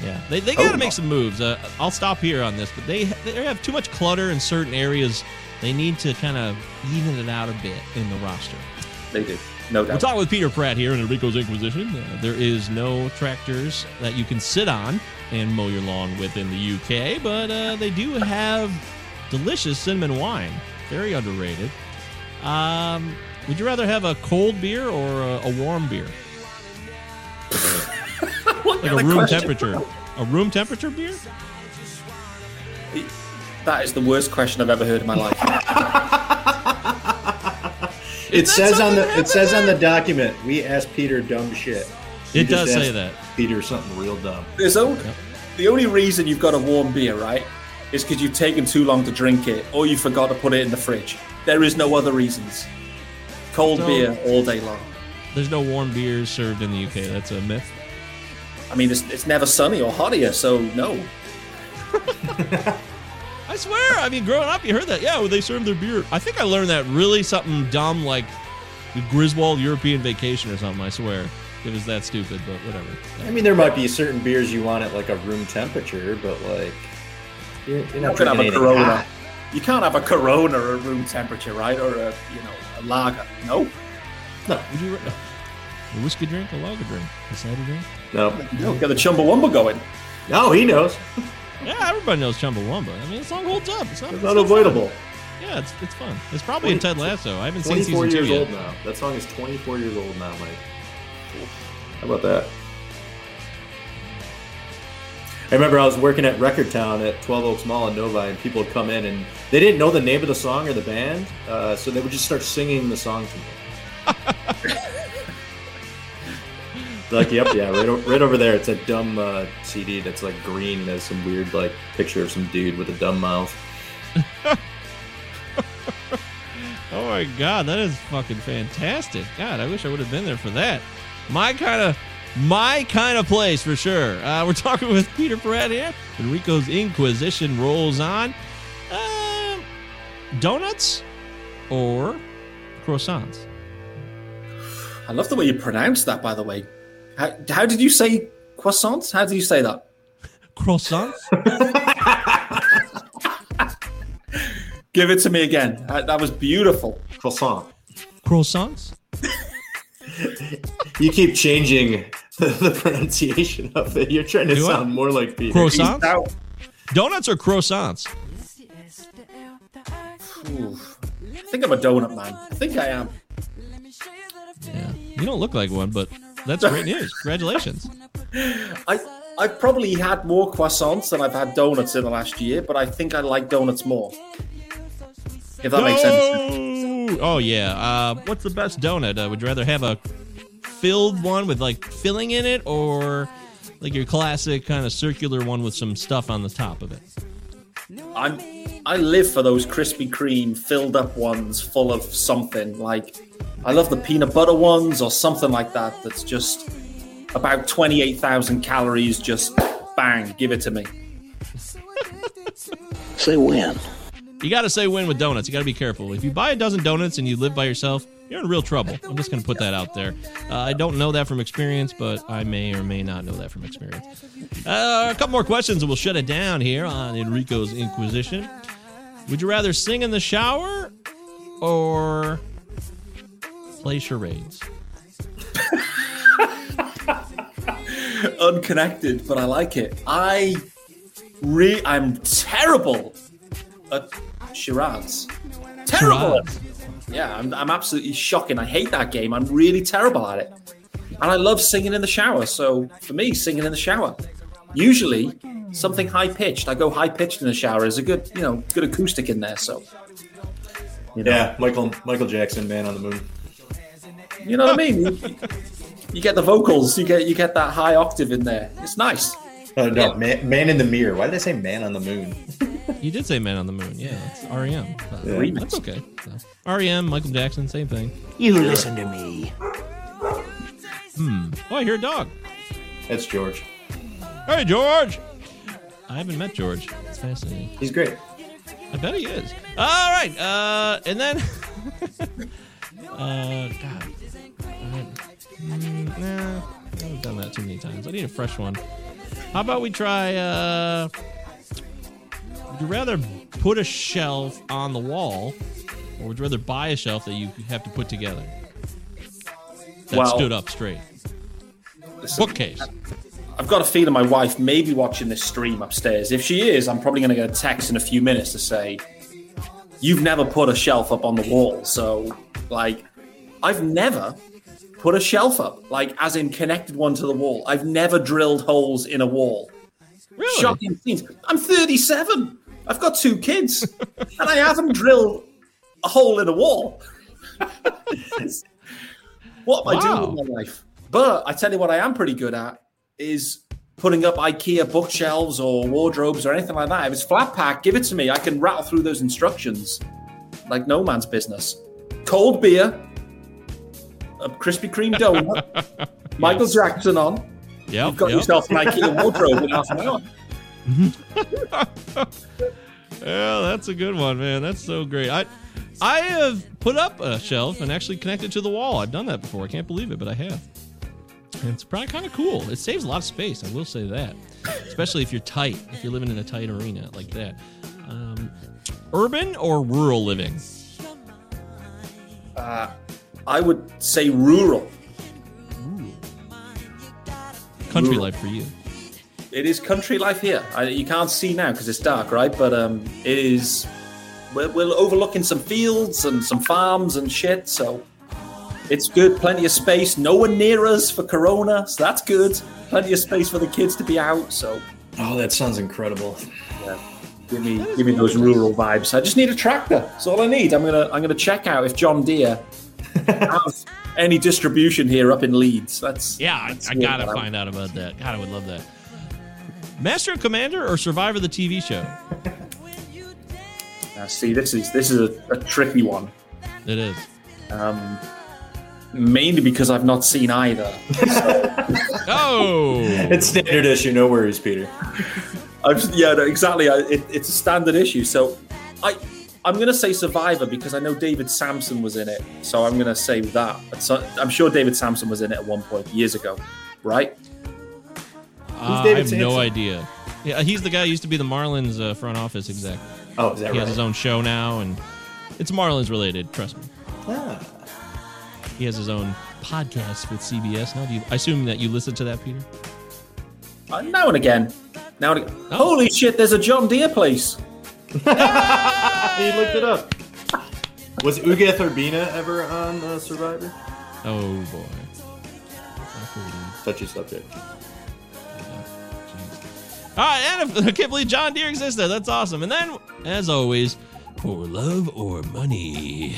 Yeah, they, they
Oh,
got to make some moves. Uh, I'll stop here on this, but they they have too much clutter in certain areas. They need to kind of even it out a bit in the roster.
They do, no doubt.
We're
doubt.
talking with Peter Pratt here in Enrico's Inquisition. Uh, there is no tractors that you can sit on and mow your lawn with in the UK, but uh, they do have delicious cinnamon wine. Very underrated. Um, would you rather have a cold beer or a, a warm beer? [LAUGHS] like a room
question?
temperature. A room temperature beer?
That is the worst question I've ever heard in my life. [LAUGHS]
It says on the it says on the document we asked Peter dumb shit. We
It
just
does say that.
Peter something real dumb.
There's only, the only reason you've got a warm beer, right, is because you've taken too long to drink it or you forgot to put it in the fridge. There is no other reasons. Cold
So-
beer all day long.
There's no warm beers served in the UK. That's a myth.
I mean, it's, it's never sunny or hot here, so no. [LAUGHS]
I swear. I mean, growing up, you heard that. Yeah, well, they serve their beer. I think I learned that really something dumb like the Griswold European Vacation or something. I swear. It was that stupid, but whatever.
I mean, there might be certain beers you want at like a room temperature, but like you're, you're
You
not
can have a Corona. You can't have a Corona at room temperature, right? Or a you know a lager. No.
No.
Would you? A whiskey drink, a lager drink, a cider drink.
No.
No. Get the Chumbawamba going.
No, he knows.
Yeah, everybody knows Chumbawamba. I mean, the song holds up. It's, not,
It's
not
unavoidable.
fun. Yeah, it's it's fun. It's probably in Ted Lasso. I haven't seen
24
season two
years old now. That song is 24 years old now, Mike. How about that? I remember I was working at Record Town at 12 Oaks Mall in Novi, and people would come in and they didn't know the name of the song or the band, uh, so they would just start singing the song to me. [LAUGHS] like, yep, yeah, right, o- right over there. It's a dumb uh, CD that's like green and has some weird like picture of some dude with a dumb mouth. [LAUGHS]
Oh my god, that is fucking fantastic. God, I wish I would have been there for that. My kind of my kind of place for sure. Uh, we're talking with Peter Perret here. Enrico's Inquisition rolls on. Um, donuts or croissants?
I love the way you pronounce that, by the way. How, how did you say croissants? How did you say that?
Croissants? [LAUGHS]
Give it to me again. That, that was beautiful.
Croissant.
Croissants? [LAUGHS]
You keep changing the pronunciation of it. You're trying to
Do I?
sound more like Peter.
Croissants? Donuts or croissants?
Ooh. I think I'm a donut man. I think I am.
Yeah. You don't look like one, but that's great news. Congratulations. [LAUGHS]
I I've probably had more croissants than I've had donuts in the last year, but I think I like donuts more. If that makes sense.
sense. Oh yeah. Uh, what's the best donut? Uh, would you rather have a filled one with like filling in it, or like your classic kind of circular one with some stuff on the top of it?
I'm I live for those Krispy Kreme filled up ones full of something. Like I love the peanut butter ones or something like that. That's just about twenty eight thousand calories. Just bang, give it to me.
Say when. You got to say when with donuts. You got to be careful. If you buy a dozen donuts and you live by yourself, you're in real trouble. I'm just going to put that out there. Uh, I don't know that from experience, but I may or may not know that from experience. Uh, a couple more questions and we'll shut it down here on Enrico's Inquisition. Would you rather sing in the shower or play charades? [LAUGHS]
Unconnected, but I like it. I re I'm terrible at charades. Terrible. it. Yeah, I'm, I'm absolutely shocking. I hate that game. I'm really terrible at it. And I love singing in the shower. So for me, singing in the shower. Usually something high pitched. I go high pitched in the shower. There's a good, you know, good acoustic in there. So
Yeah, Michael Michael Jackson, Man on the Moon.
you know what I mean? You, you get the vocals, you get you get that high octave in there. It's nice.
Uh, no, man, man in the Mirror. Why did I say Man on the Moon? [LAUGHS] [LAUGHS]
You did say Man on the Moon. Yeah, it's REM. Uh,
Yeah.
That's okay. So, REM, Michael Jackson, same thing.
You listen to me.
Hmm. Oh, I hear a dog.
That's George.
Hey, George. I haven't met George. It's fascinating.
He's great.
I bet he is. All right. Uh, and then, [LAUGHS] uh, God, mm, nah, I've done that too many times. I need a fresh one. How about we try? Uh, would you rather put a shelf on the wall, or would you rather buy a shelf that you have to put together that
Well-
stood up straight? Bookcase.
I've got a feeling my wife may be watching this stream upstairs. If she is, I'm probably going to get a text in a few minutes to say, You've never put a shelf up on the wall. So, like, I've never put a shelf up, like, as in connected one to the wall. I've never drilled holes in a wall.
Really?
Shocking scenes. I'm 37. I've got two kids, and I haven't drilled a hole in a wall. [LAUGHS] what am I doing with my life? But I tell you what, I am pretty good at is putting up IKEA bookshelves or wardrobes or anything like that. If it's flat pack, give it to me. I can rattle through those instructions like no man's business. Cold beer, a Krispy Kreme donut, [LAUGHS] Michael Jackson on.
Yep,
You've got
yep.
yourself an IKEA wardrobe in half an hour. [LAUGHS] [LAUGHS]
Yeah, that's a good one, man. That's so great. I I have put up a shelf and actually connected to the wall. I've done that before. I can't believe it, but I have. And it's probably kind of cool. It saves a lot of space. I will say that, especially if you're tight. If you're living in a tight arena like that. Um, urban or rural living?
Uh, I would say rural.
Country
Rural.
life for you.
It is country life here. I, you can't see now because it's dark, right? But um, it is. We're, we're overlooking some fields and some farms and shit, so it's good. Plenty of space. No one near us for Corona, so that's good. Plenty of space for the kids to be out. So
Oh, that sounds incredible.
yeah, give me give me those rural vibes. I just need a tractor. That's all I need. I'm gonna I'm gonna check out if John Deere has any distribution here up in Leeds. That's
Yeah, I,
that's
I
what
gotta find out about that. God, I would love that. Master and Commander or Survivor the TV show?
Uh, see, this is this is a, a tricky one.
It is.
Um, mainly because I've not seen either. [LAUGHS]
Oh,
It's standard issue. No worries, Peter.
I've, yeah, no, exactly. I, it, it's a standard issue. So I, I'm going to say Survivor because I know David Samson was in it. So I'm going to say that. So, I'm sure David Samson was in it at one point years ago, right?
Uh, I
David
have no idea. Yeah, he's the guy who used to be the Marlins uh, front office exec.
Oh, is that
he has his own show now, and it's Marlins related. Trust me.
Ah.
He has his own podcast with CBS. Now, do you? I assume that you listen to that, Peter.
Uh, now and again. Now and again.
Oh.
Holy shit! There's a John Deere place. [LAUGHS]
he looked it up. Was Uga Urbina ever on uh, Survivor?
Oh boy.
Touchy subject.
All right, and if, [LAUGHS] I can't believe John Deere existed. That's awesome. And then, as always, for love or money.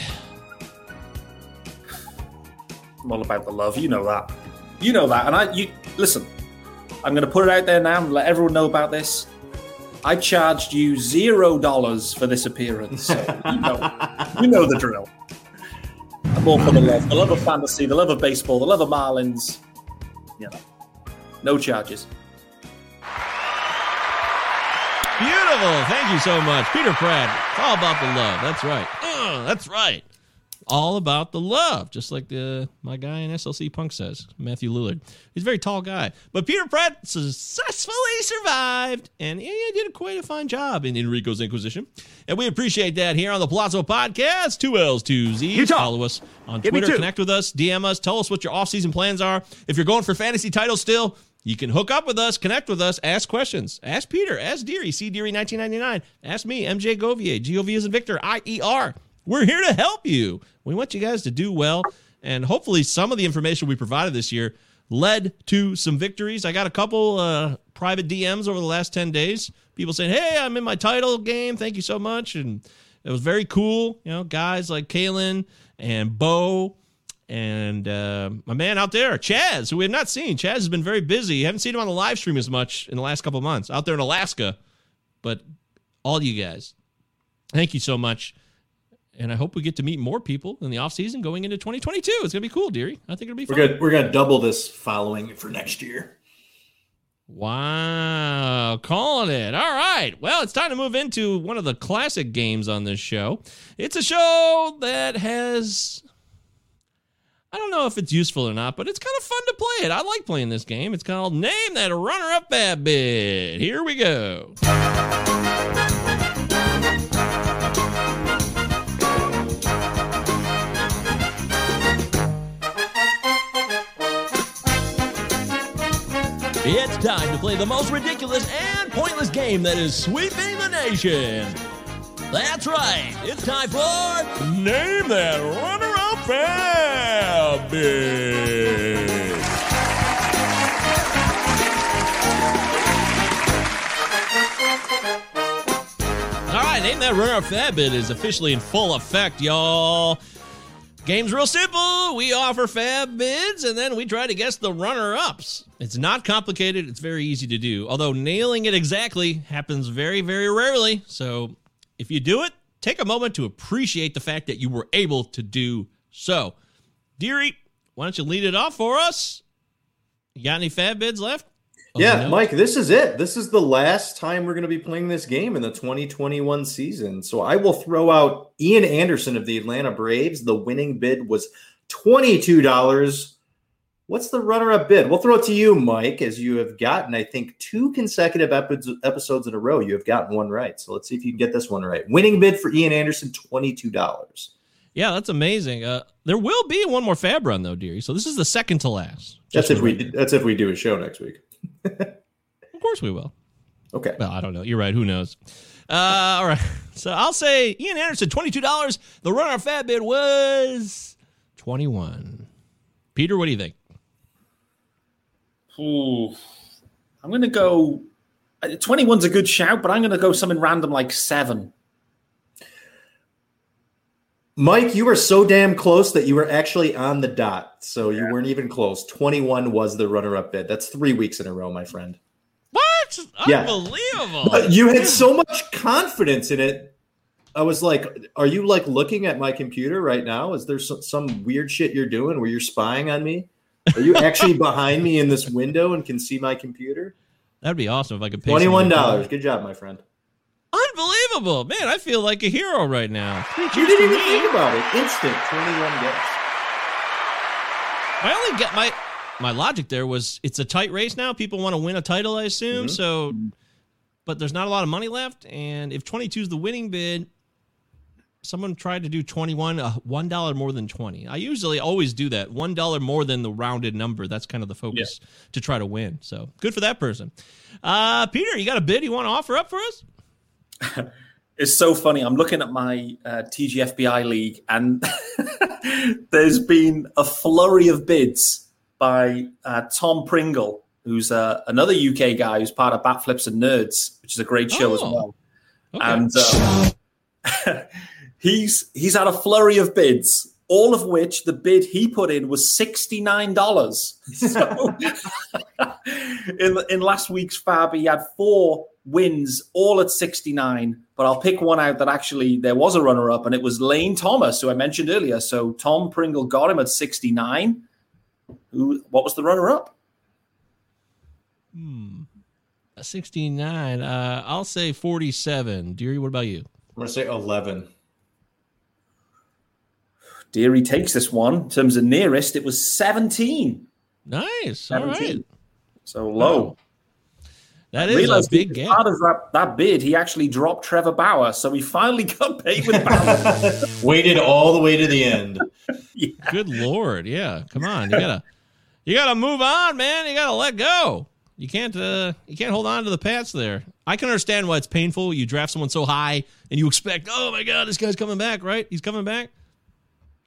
I'm all about the love. You know that. You know that. And I, you listen. I'm going to put it out there now and let everyone know about this. I charged you zero dollars for this appearance. So you know, [LAUGHS] you know the drill. I'm all for the love, the love of fantasy, the love of baseball, the love of Marlins. You know, no charges.
Beautiful. Thank you so much, Peter Pratt. It's all about the love. That's right. Uh, that's right. All about the love, just like the my guy in SLC Punk says, Matthew Lillard. He's a very tall guy, but Peter Pratt successfully survived, and he did quite a fine job in Enrico's Inquisition, and we appreciate that here on the Palazzo Podcast. Two L's, two Z's.
Utah.
Follow us on
Give
Twitter. Connect with us. DM us. Tell us what your off-season plans are. If you're going for fantasy titles still, you can hook up with us, connect with us, ask questions. Ask Peter, ask Deary, C Deary 1999. Ask me, MJ Govier, G O V is in Victor, I E R. We're here to help you. We want you guys to do well, and hopefully, some of the information we provided this year led to some victories. I got a couple uh, private DMs over the last 10 days. People saying, Hey, I'm in my title game. Thank you so much. And it was very cool. You know, guys like Kalen and Bo and uh, my man out there, Chaz, who we have not seen. Chaz has been very busy. Haven't seen him on the live stream as much in the last couple of months out there in Alaska. But all you guys, thank you so much. And I hope we get to meet more people in the off season going into 2022. It's gonna be cool, Deary. I think it'll be
We're gonna we're gonna double this following for next year.
Wow, calling it. All right. Well, it's time to move into one of the classic games on this show. It's a show that has. I don't know if it's useful or not, but it's kind of fun to play it. I like playing this game. It's called Name That Runner Up Bad Bit. Here we go. It's time to play the most ridiculous and pointless game that is sweeping the nation. That's right. It's time for Name That Runner All right, Name That Up Rabbit is officially in full effect, y'all. Game's real simple. We offer fab bids and then we try to guess the runner ups. It's not complicated, it's very easy to do. Although nailing it exactly happens very, very rarely. So if you do it, take a moment to appreciate the fact that you were able to do so. Deary, why don't you lead it off for us? You got any fab bids left? Oh,
Yeah,
no?
Mike, this is it. This is the last time we're going to be playing this game in the 2021 season. So I will throw out Ian Anderson of the Atlanta Braves. The winning bid was $22. What's the runner up bid? We'll throw it to you, Mike, as you have gotten, I think, two consecutive epi- episodes in a row. You have gotten one right. So let's see if you can get this one right. Winning bid for Ian Anderson, $22.
Yeah, that's amazing. Uh, there will be one more fab run though, dearie. So this is the second to last.
That's if we
the record.
that's if we do a show next week.
Of course we will.
Okay.
Well, I don't know. You're right. Who knows? Uh, all right. [LAUGHS] So I'll say Ian Anderson, twenty-two dollars. The runner fab bid was twenty-one. Peter, what do you think?
Ooh. I'm going to go. uh, 21's a good shout, but I'm going to go something random like seven.
Mike, you were so damn close that you were actually on the dot. So you weren't even close. 21 was the runner up bid. That's three weeks in a row, my friend.
What?
Yeah.
Unbelievable.
But you had so much confidence in it. I was like, are you like looking at my computer right now? Is there some, some weird shit you're doing where you're spying on me? Are you actually [LAUGHS] behind me in this window and can see my computer?
That'd be awesome if I could pay
$21. Good job, my friend.
Unbelievable, man! I feel like a hero right now. Three
You didn't even
me.
think about it. Instant 21 guess.
My only get my my logic there was it's a tight race now. People want to win a title, I assume. So, but there's not a lot of money left, and if 22 is the winning bid, someone tried to do 21, uh, one dollar more than 20. I usually always do that, one dollar more than the rounded number. That's kind of the focus to try to win. So good for that person. Uh, Peter, you got a bid you want to offer up for us? [LAUGHS]
It's so funny. I'm looking at my uh, TGFBI league, and [LAUGHS] there's been a flurry of bids by uh, Tom Pringle, who's uh, another UK guy who's part of Bat Flips and Nerds, which is a great show as
Oh,
well.
okay.
And uh, [LAUGHS] he's he's had a flurry of bids, all of which the bid he put in was sixty nine dollars. [LAUGHS] So in in last week's fab, he had four wins, all at sixty nine. But I'll pick one out that actually there was a runner up, and it was Lane Thomas, who I mentioned earlier. So Tom Pringle got him at sixty nine. Who? What was the runner up?
Hmm. 69. Uh, I'll say 47. Deary, what about you?
I'm going to say 11.
Deary takes this one. In terms of nearest, it was seventeen.
Nice. All right.
17. So low.
That
I
is a big
as
gap.
Part of that, that bid, he actually dropped Trevor Bauer, so he finally got paid with Bauer. [LAUGHS]
Waited all the way to the end. [LAUGHS]
Good lord, yeah. Come on, you gotta, you gotta move on, man. You gotta let go. You can't, uh, you can't hold on to the past there. I can understand why it's painful. You draft someone so high and you expect, oh my god, this guy's coming back, right? He's coming back.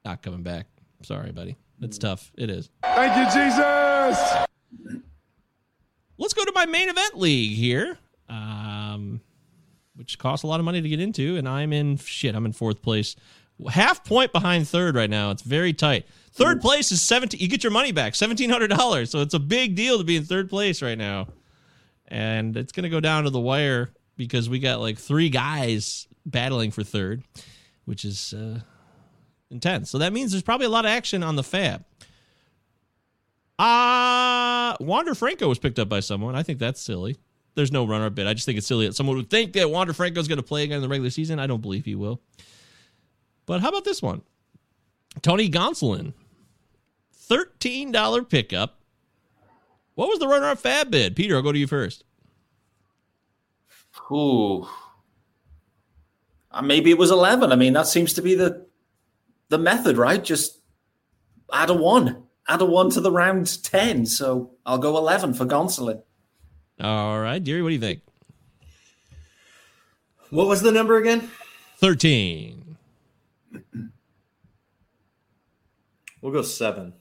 Not coming back. Sorry, buddy. It's tough. It is.
Thank you, Jesus.
Let's go to my main event league here, um, which costs a lot of money to get into, and I'm in shit. I'm in fourth place, half point behind third right now. It's very tight. Third place is seventeen. You get your money back, seventeen hundred dollars. So it's a big deal to be in third place right now, and it's gonna go down to the wire because we got like three guys battling for third, which is uh, intense. So that means there's probably a lot of action on the fab. Uh Wander Franco was picked up by someone. I think that's silly. There's no runner bid. I just think it's silly that someone would think that Wander Franco's going to play again in the regular season. I don't believe he will. But how about this one? Tony Gonsolin, $13 pickup. What was the runner up fab bid? Peter, I'll go to you first.
Ooh. Uh, maybe it was 11. I mean, that seems to be the the method, right? Just add a one. Add a one to the round 10. So I'll go 11 for Gonsolin.
All right, Deary, what do you think?
What was the number again?
13. [CLEARS THROAT]
We'll go seven.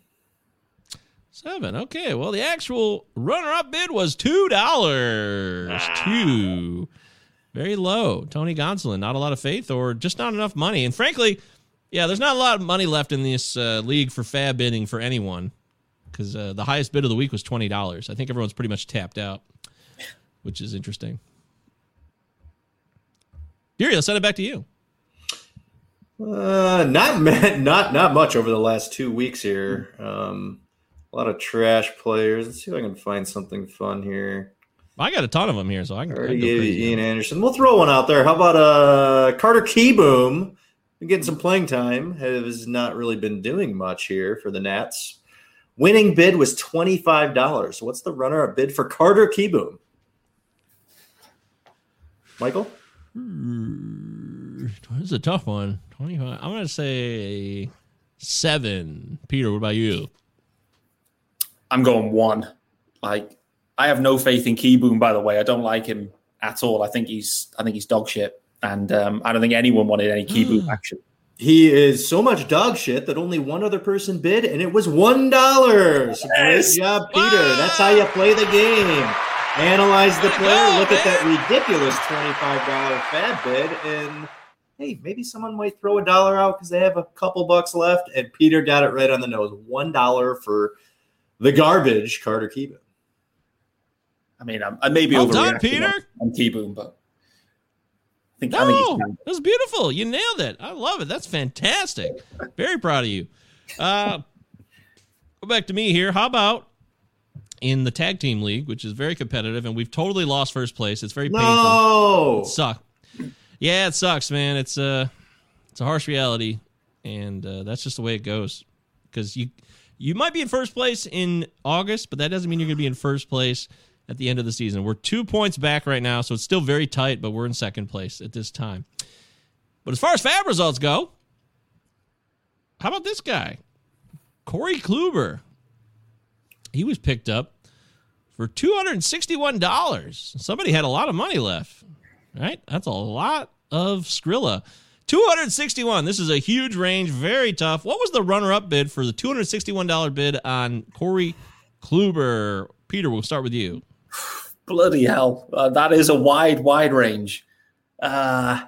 Seven. Okay. Well, the actual runner-up bid was two dollars. Ah. Two. Very low. Tony Gonsolin. Not a lot of faith, or just not enough money. And frankly, Yeah, there's not a lot of money left in this uh, league for fab bidding for anyone because uh, the highest bid of the week was twenty dollars. I think everyone's pretty much tapped out, which is interesting. Deary, let's send it back to you.
Uh, not [LAUGHS] not not much over the last two weeks here. Um, a lot of trash players. Let's see if I can find something fun here.
I got a ton of them here, so I can. I
Already
can go
gave
crazy.
you Ian Anderson. We'll throw one out there. How about uh Carter Kieboom? Been getting some playing time. Has not really been doing much here for the Nats. Winning bid was twenty five dollars. What's the runner-up bid for Carter Kieboom? Michael.
Hmm, this is a tough one. Twenty-five. I'm gonna say seven. Peter, what about you?
I'm going one. Like I have no faith in Kieboom. By the way, I don't like him at all. I think he's I think he's dog shit, and um, I don't think anyone wanted any Kieboom action.
He is so much dog shit that only one other person bid, and it was one dollar. So
Yes.
Great job, Peter. That's how you play the game. Analyze the player, look at that ridiculous twenty-five dollar fab bid, and hey, maybe someone might throw a dollar out because they have a couple bucks left. And Peter got it right on the nose. One dollar for the garbage, Carter Kieboom.
I mean, I'm, I may be
Well
overreacting
done,
on-
Peter.
on Kieboom, but I think I think he's
No, that's beautiful. You nailed it. I love it. That's fantastic. Very proud of you. Uh, go back to me here. How about in the tag team league, which is very competitive, and we've totally lost first place. It's very painful.
No.
It sucks. Yeah, it sucks, man. It's a it's a harsh reality, and uh, that's just the way it goes. Because you you might be in first place in August, but that doesn't mean you're going to be in first place at the end of the season. We're two points back right now, so it's still very tight, but we're in second place at this time. But as far as Fab results go, how about this guy, Corey Kluber? He was picked up for two hundred and sixty-one dollars. Somebody had a lot of money left, right? That's a lot of Skrilla. 261. This is a huge range, very tough. What was the runner-up bid for the $261 bid on Corey Kluber? Peter, we'll start with you. [SIGHS]
bloody hell. Uh, that is a wide, wide range. Uh,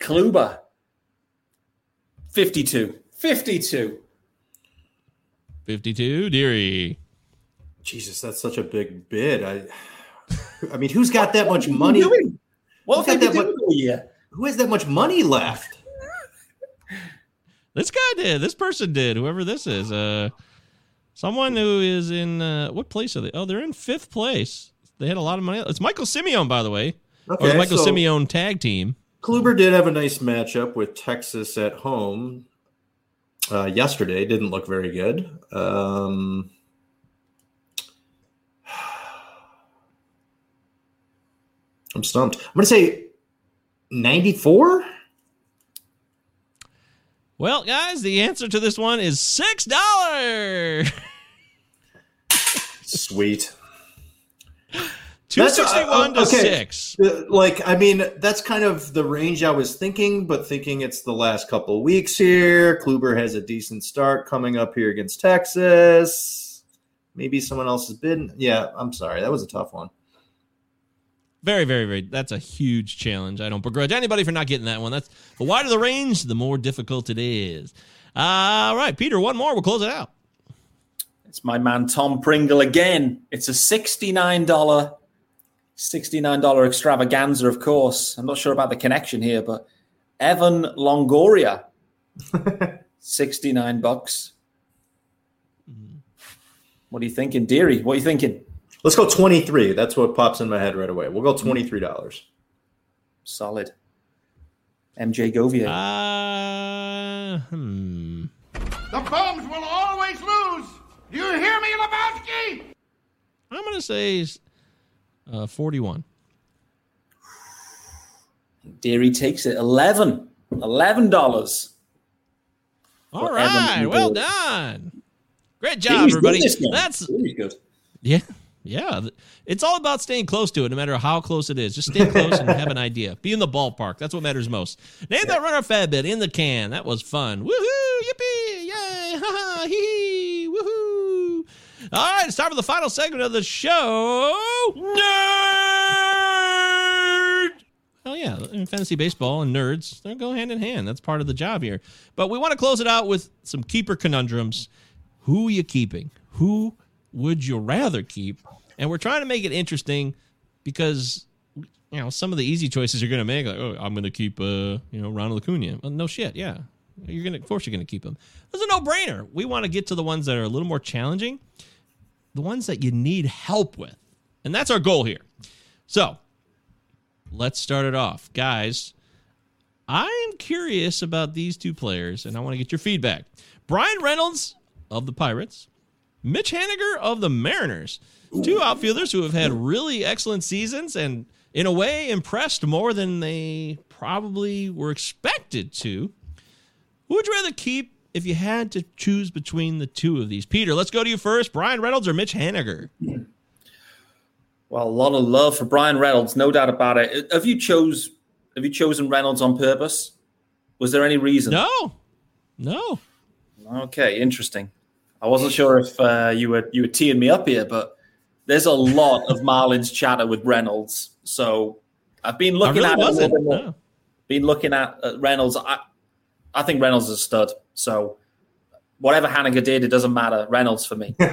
Kluber, 52. 52.
52, Deary.
Jesus, that's such a big bid. I, [SIGHS] I mean, who's got that much money?
What
Who's
have
got that
been
mu-
doing all year?
Who has that much money left?
This guy did. This person did. Whoever this is. Uh, someone who is in uh, what place are they? Oh, they're in fifth place. They had a lot of money. It's Michael Simeone, by the way. or the Michael
so-
Simeone tag team.
Kluber did have a nice matchup with Texas at home uh, yesterday. Didn't look very good. Um, [SIGHS] I'm stumped. I'm going to say 94.
Well, guys, the answer to this one is six dollars. [LAUGHS]
Sweet.
Two
That's-
sixty one to
uh, okay.
six.
Uh, Like, I mean, that's kind of the range I was thinking, but thinking it's the last couple weeks here. Kluber has a decent start coming up here against Texas. Maybe someone else has been. Yeah, I'm sorry. That was a tough one.
Very, very, very. That's a huge challenge. I don't begrudge anybody for not getting that one. That's the wider the range, the more difficult it is. All right, Peter. One more. We'll close it out.
It's my man Tom Pringle again. It's a $69, $69 extravaganza, of course. I'm not sure about the connection here, but Evan Longoria, [LAUGHS] 69 bucks. What are you thinking, Deary? What are you thinking?
Let's go 23. That's what pops in my head right away. We'll go $23.
Solid. MJ Govier.
Uh, hmm.
The bums will always lose. Do you hear me, Lebowski?
I'm going to say uh, 41.
Deary takes it. 11 $11.
All right.
Evan
Well done. Great job,
Deary's good
everybody.
this.
That's
Deary's good.
Yeah. Yeah. It's all about staying close to it, no matter how close it is. Just stay close and have an idea. Be in the ballpark. That's what matters most. Name that runner fab bid in the can. That was fun. Woohoo! Yippee! Yay! Ha ha! Hee hee! All right, it's time for the final segment of the show. Nerd! Hell yeah, fantasy baseball and nerds, they go hand in hand. That's part of the job here. But we want to close it out with some keeper conundrums. Who are you keeping? Who would you rather keep? And we're trying to make it interesting because you know some of the easy choices you're going to make, like oh, I'm going to keep uh, you know Ronald Acuna. Well, no shit, yeah, you're going to, of course, you're going to keep him. That's a no brainer. We want to get to the ones that are a little more challenging, the ones that you need help with, and that's our goal here. So let's start it off, guys. I am curious about these two players, and I want to get your feedback. Bryan Reynolds of the Pirates, Mitch Haniger of the Mariners. Two outfielders who have had really excellent seasons and, in a way, impressed more than they probably were expected to. Who would you rather keep if you had to choose between the two of these? Peter, let's go to you first. Bryan Reynolds or Mitch Haniger?
Well, a lot of love for Bryan Reynolds, no doubt about it. Have you chose have you chosen Reynolds on purpose? Was there any reason?
No. No.
Okay, interesting. I wasn't sure if uh, you were you were teeing me up here, but there's a lot of Marlins chatter with Reynolds. So I've been looking
really
at
wasn't.
it. a little bit more.
No.
Been looking at uh, Reynolds. I I think Reynolds is a stud. So whatever Haniger did, it doesn't matter. Reynolds for me. [LAUGHS]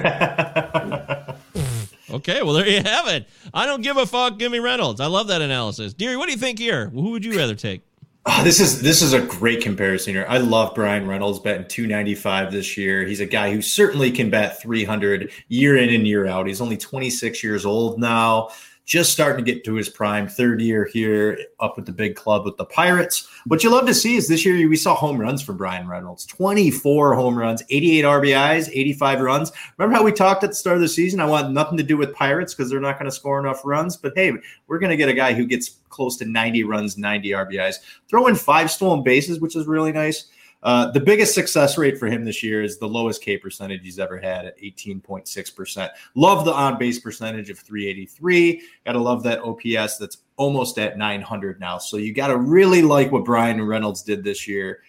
Okay, well there you have it. I don't give a fuck. Give me Reynolds. I love that analysis. Deary, what do you think here? Who would you rather take?
Oh, this is this is a great comparison here. I love Bryan Reynolds batting 295 this year. He's a guy who certainly can bat 300 year in and year out. He's only 26 years old now, just starting to get to his prime. Third year here, up with the big club with the Pirates. What you love to see is this year we saw home runs for Bryan Reynolds 24 home runs, 88 RBIs, 85 runs. Remember how we talked at the start of the season? I want nothing to do with Pirates because they're not going to score enough runs. But hey, we're going to get a guy who gets close to 90 runs, 90 RBIs. Throw in five stolen bases, which is really nice. Uh, the biggest success rate for him this year is the lowest K percentage he's ever had at 18.6%. Love the on base percentage of 383. Gotta love that OPS that's almost at 900 now. So you gotta really like what Bryan Reynolds did this year.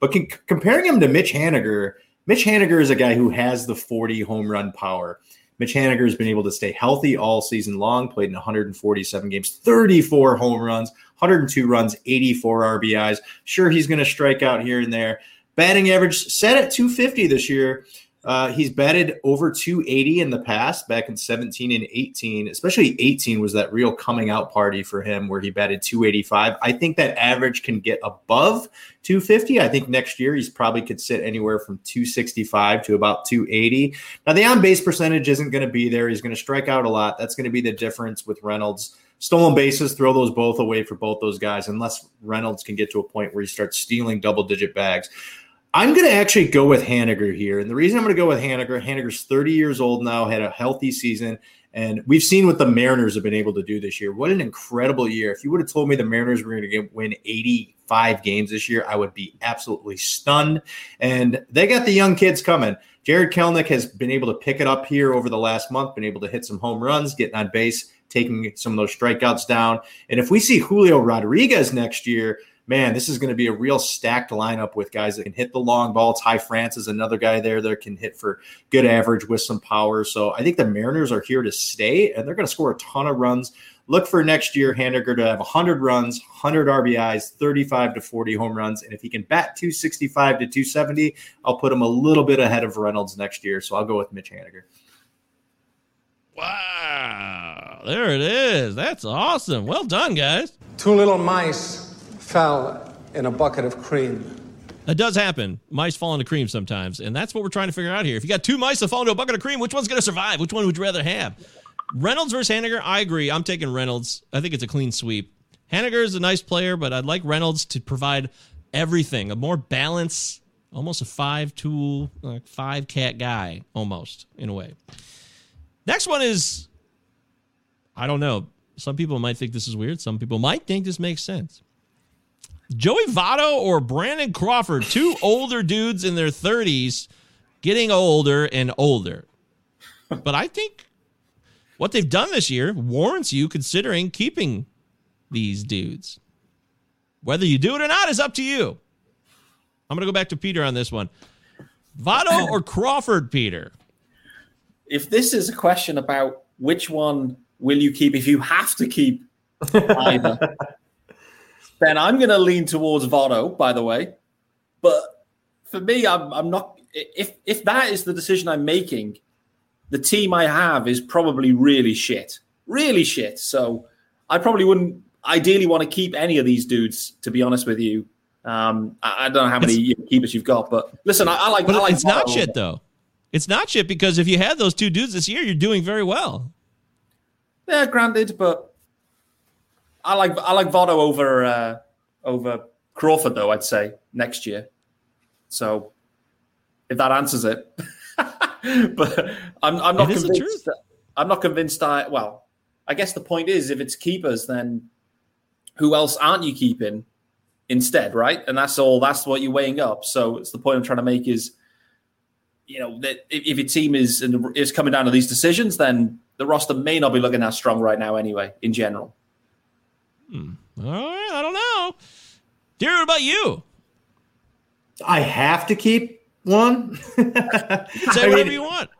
But con- comparing him to Mitch Haniger, Mitch Haniger is a guy who has the 40 home run power. Mitch Haniger has been able to stay healthy all season long, played in 147 games, 34 home runs, 102 runs, 84 RBIs. Sure, he's going to strike out here and there. Batting average set at 250 this year. Uh, he's batted over 280 in the past, back in 17 and 18. Especially 18 was that real coming out party for him where he batted 285. I think that average can get above 250. I think next year he's probably could sit anywhere from 265 to about 280. Now, the on base percentage isn't going to be there. He's going to strike out a lot. That's going to be the difference with Reynolds. Stolen bases, throw those both away for both those guys, unless Reynolds can get to a point where he starts stealing double digit bags. I'm going to actually go with Haniger here. And the reason I'm going to go with Haniger, Haniger's 30 years old now, had a healthy season. And we've seen what the Mariners have been able to do this year. What an incredible year. If you would have told me the Mariners were going to win 85 games this year, I would be absolutely stunned. And they got the young kids coming. Jarred Kelenic has been able to pick it up here over the last month, been able to hit some home runs, getting on base, taking some of those strikeouts down. And if we see Julio Rodriguez next year, man, this is going to be a real stacked lineup with guys that can hit the long ball. Ty France is another guy there that can hit for good average with some power. So I think the Mariners are here to stay, and they're going to score a ton of runs. Look for next year Haniger to have 100 runs, 100 RBIs, 35 to 40 home runs, and if he can bat 265 to 270, I'll put him a little bit ahead of Reynolds next year. So I'll go with Mitch Haniger.
Wow, there it is. That's awesome. Well done, guys.
Two little mice fell in a bucket of cream.
That does happen. Mice fall into cream sometimes, and that's what we're trying to figure out here. If you got two mice that fall into a bucket of cream, which one's going to survive? Which one would you rather have? Reynolds versus Haniger, I agree. I'm taking Reynolds. I think it's a clean sweep. Haniger is a nice player, but I'd like Reynolds to provide everything, a more balance, almost a five tool, like five cat guy, almost in a way. Next one is, I don't know. Some people might think this is weird. Some people might think this makes sense. Joey Votto or Brandon Crawford, two [LAUGHS] older dudes in their 30s, getting older and older. But I think what they've done this year warrants you considering keeping these dudes. Whether you do it or not is up to you. I'm going to go back to Peter on this one. Votto [COUGHS] or Crawford, Peter?
If this is a question about which one will you keep if you have to keep [LAUGHS] either, then I'm going to lean towards Votto. By the way, but for me, I'm I'm not. If if that is the decision I'm making, the team I have is probably really shit, really shit. So I probably wouldn't ideally want to keep any of these dudes. To be honest with you, um, I, I don't know how many keepers you've got, but listen, I, I like.
But
I like
it's not shit though. It's not shit because if you had those two dudes this year, you're doing very well.
Yeah, granted, but I like I like Votto over uh, over Crawford though. I'd say next year. So if that answers it, [LAUGHS] but I'm I'm not
It
convinced. I'm not convinced. I well, I guess the point is, if it's keepers, then who else aren't you keeping instead, right? And that's all. That's what you're weighing up. So it's the point I'm trying to make is, you know, that if, if your team is is coming down to these decisions, then the roster may not be looking that strong right now, anyway. In general. Hmm.
All right, I don't know. Dear, what about you?
I have to keep one. [LAUGHS]
Say
I
whatever
mean,
you want.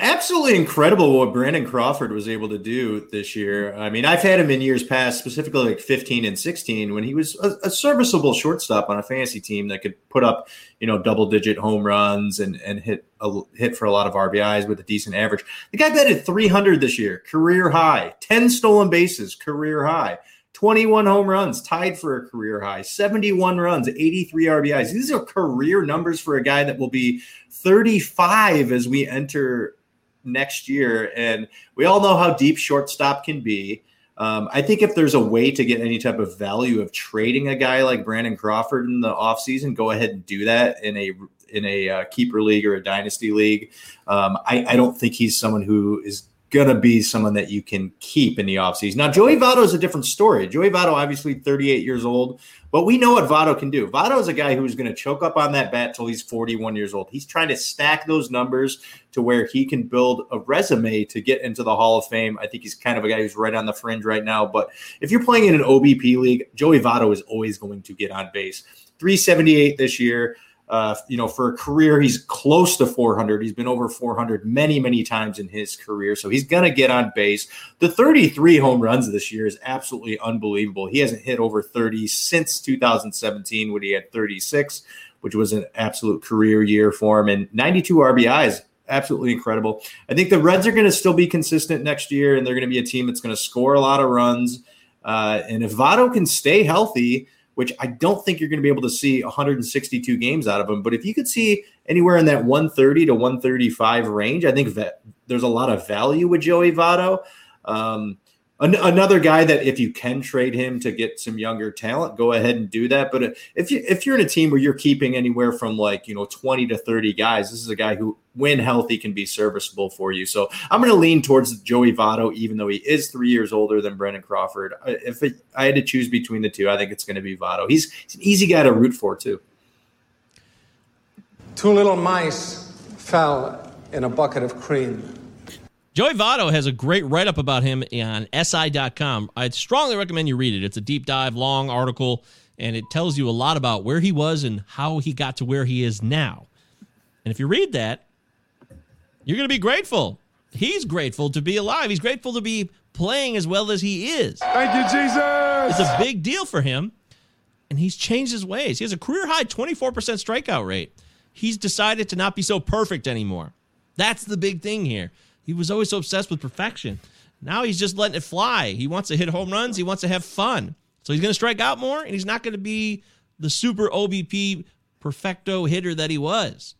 Absolutely incredible what Brandon Crawford was able to do this year. I mean, I've had him in years past, specifically like 15 and 16, when he was a, a serviceable shortstop on a fantasy team that could put up, you know, double digit home runs and and hit a hit for a lot of RBIs with a decent average. The guy batted 300 this year, career high, 10 stolen bases, career high. 21 home runs, tied for a career high, 71 runs, 83 RBIs. These are career numbers for a guy that will be 35 as we enter next year. And we all know how deep shortstop can be. Um, I think if there's a way to get any type of value of trading a guy like Brandon Crawford in the offseason, go ahead and do that in a in a uh, keeper league or a dynasty league. Um, I, I don't think he's someone who is going to be someone that you can keep in the offseason. Now, Joey Votto is a different story. Joey Votto, obviously 38 years old, but we know what Votto can do. Votto is a guy who's going to choke up on that bat till he's 41 years old. He's trying to stack those numbers to where he can build a resume to get into the Hall of Fame. I think he's kind of a guy who's right on the fringe right now. But if you're playing in an OBP league, Joey Votto is always going to get on base. 378 this year. Uh, you know, for a career, he's close to 400. He's been over 400 many, many times in his career. So he's going to get on base. The 33 home runs this year is absolutely unbelievable. He hasn't hit over 30 since 2017 when he had 36, which was an absolute career year for him. And 92 RBIs, absolutely incredible. I think the Reds are going to still be consistent next year, and they're going to be a team that's going to score a lot of runs. Uh, and if Votto can stay healthy, which I don't think you're going to be able to see 162 games out of him. But if you could see anywhere in that 130 to 135 range, I think that there's a lot of value with Joey Votto. Um, an- another guy that if you can trade him to get some younger talent, go ahead and do that. But uh, if you if you're in a team where you're keeping anywhere from like you know 20 to 30 guys, this is a guy who, when healthy, can be serviceable for you. So I'm going to lean towards Joey Votto, even though he is three years older than Brandon Crawford. If it, I had to choose between the two, I think it's going to be Votto. He's, he's an easy guy to root for too.
Two little mice fell in a bucket of cream.
Joey Votto has a great write up about him on SI.com. I'd strongly recommend you read it. It's a deep dive, long article, and it tells you a lot about where he was and how he got to where he is now. And if you read that, you're going to be grateful. He's grateful to be alive. He's grateful to be playing as well as he is.
Thank you, Jesus.
It's a big deal for him, and he's changed his ways. He has a career high 24% strikeout rate. He's decided to not be so perfect anymore. That's the big thing here. He was always so obsessed with perfection. Now he's just letting it fly. He wants to hit home runs, he wants to have fun. So he's going to strike out more, and he's not going to be the super OBP perfecto hitter that he was.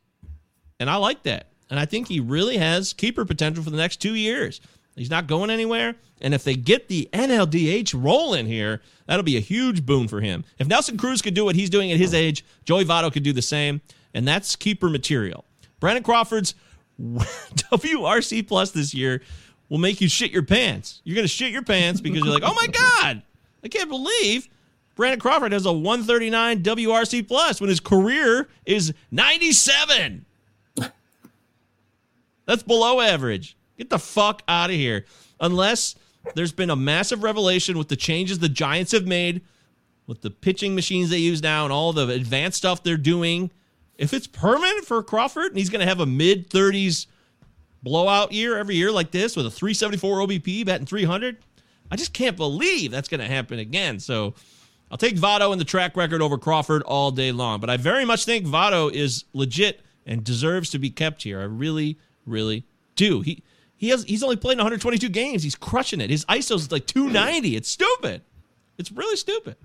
And I like that. And I think he really has keeper potential for the next two years. He's not going anywhere. And if they get the NLDH rolling here, that'll be a huge boon for him. If Nelson Cruz could do what he's doing at his age, Joey Votto could do the same. And that's keeper material. Brandon Crawford's [LAUGHS] WRC plus this year will make you shit your pants. You're going to shit your pants because you're like, oh my [LAUGHS] God, I can't believe Brandon Crawford has a 139 WRC plus when his career is 97. [LAUGHS] That's below average. Get the fuck out of here. Unless there's been a massive revelation with the changes the Giants have made, with the pitching machines they use now, and all the advanced stuff they're doing. If it's permanent for Crawford and he's going to have a mid 30s blowout year every year like this with a 374 OBP batting 300, I just can't believe that's going to happen again. So I'll take Votto and the track record over Crawford all day long, but I very much think Votto is legit and deserves to be kept here. I really, really do. He he has he's only played 122 games. He's crushing it. His ISO is like 290. It's stupid. It's really stupid.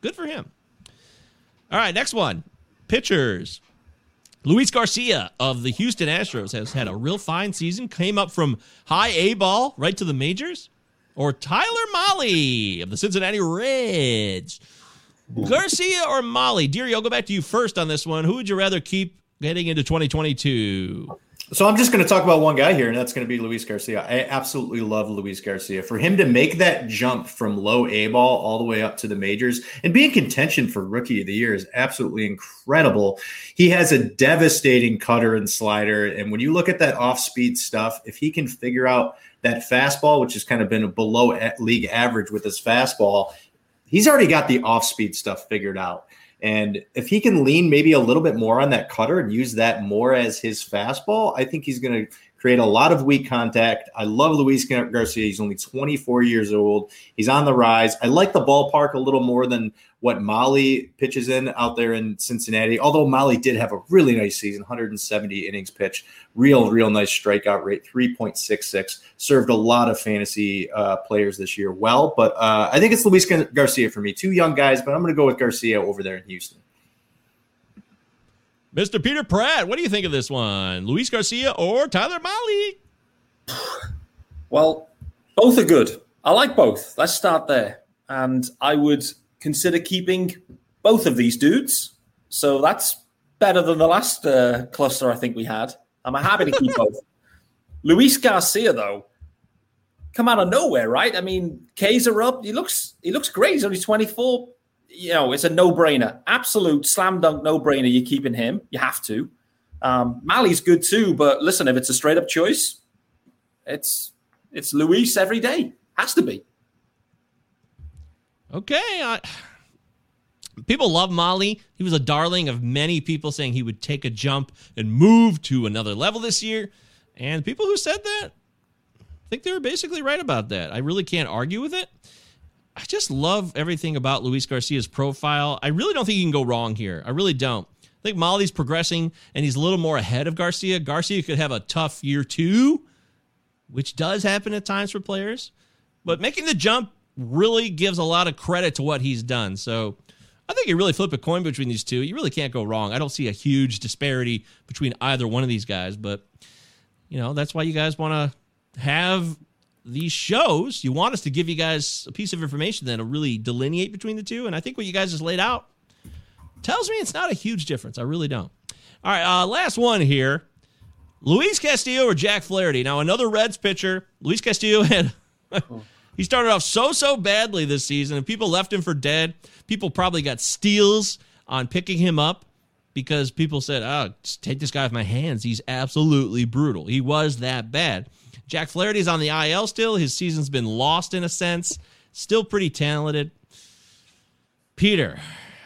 Good for him. All right, next one. Pitchers. Luis Garcia of the Houston Astros has had a real fine season. Came up from high A ball right to the majors. Or Tyler Mahle of the Cincinnati Reds. Garcia or Mahle? Deary, I'll go back to you first on this one. Who would you rather keep heading into 2022?
So I'm just going to talk about one guy here, and that's going to be Luis Garcia. I absolutely love Luis Garcia. For him to make that jump from low A ball all the way up to the majors and be in contention for rookie of the year is absolutely incredible. He has a devastating cutter and slider. And when you look at that off speed stuff, if he can figure out that fastball, which has kind of been below league average with his fastball, he's already got the off speed stuff figured out. And if he can lean maybe a little bit more on that cutter and use that more as his fastball, I think he's going to create a lot of weak contact. I love Luis Garcia. He's only 24 years old. He's on the rise. I like the ballpark a little more than what Mahle pitches in out there in Cincinnati. Although Mahle did have a really nice season, 170 innings pitched, real, real nice strikeout rate, 3.66. Served a lot of fantasy uh, players this year well. But uh, I think it's Luis Garcia for me. Two young guys, but I'm going to go with Garcia over there in Houston.
Mr. Peter Pratt, what do you think of this one? Luis Garcia or Tyler Mahle? [SIGHS]
Well, both are good. I like both. Let's start there. And I would consider keeping both of these dudes. So that's better than the last uh, cluster I think we had. I'm happy to keep [LAUGHS] both. Luis Garcia, though, come out of nowhere, right? I mean, K's are up. He looks he looks great. He's only 24 you know, it's a no brainer, absolute slam dunk no brainer. You're keeping him. You have to. Um, Mahle's good too, but listen, if it's a straight up choice, it's it's Luis every day. Has to be.
Okay. I, people love Mahle. He was a darling of many people saying he would take a jump and move to another level this year. And people who said that, I think they were basically right about that. I really can't argue with it. I just love everything about Luis Garcia's profile. I really don't think you can go wrong here. I really don't. I think Mahle's progressing and he's a little more ahead of Garcia. Garcia could have a tough year too, which does happen at times for players. But making the jump really gives a lot of credit to what he's done. So I think you really flip a coin between these two. You really can't go wrong. I don't see a huge disparity between either one of these guys, but you know, that's why you guys want to have these shows, you want us to give you guys a piece of information that'll really delineate between the two. And I think what you guys just laid out tells me it's not a huge difference. I really don't. All right, uh, last one here. Luis Castillo or Jack Flaherty. Now, another Reds pitcher. Luis Castillo had. [LAUGHS] he started off so, so badly this season, and people left him for dead. People probably got steals on picking him up because people said, oh, take this guy off my hands. He's absolutely brutal. He was that bad. Jack Flaherty's on the IL still. His season's been lost in a sense. Still pretty talented. Peter,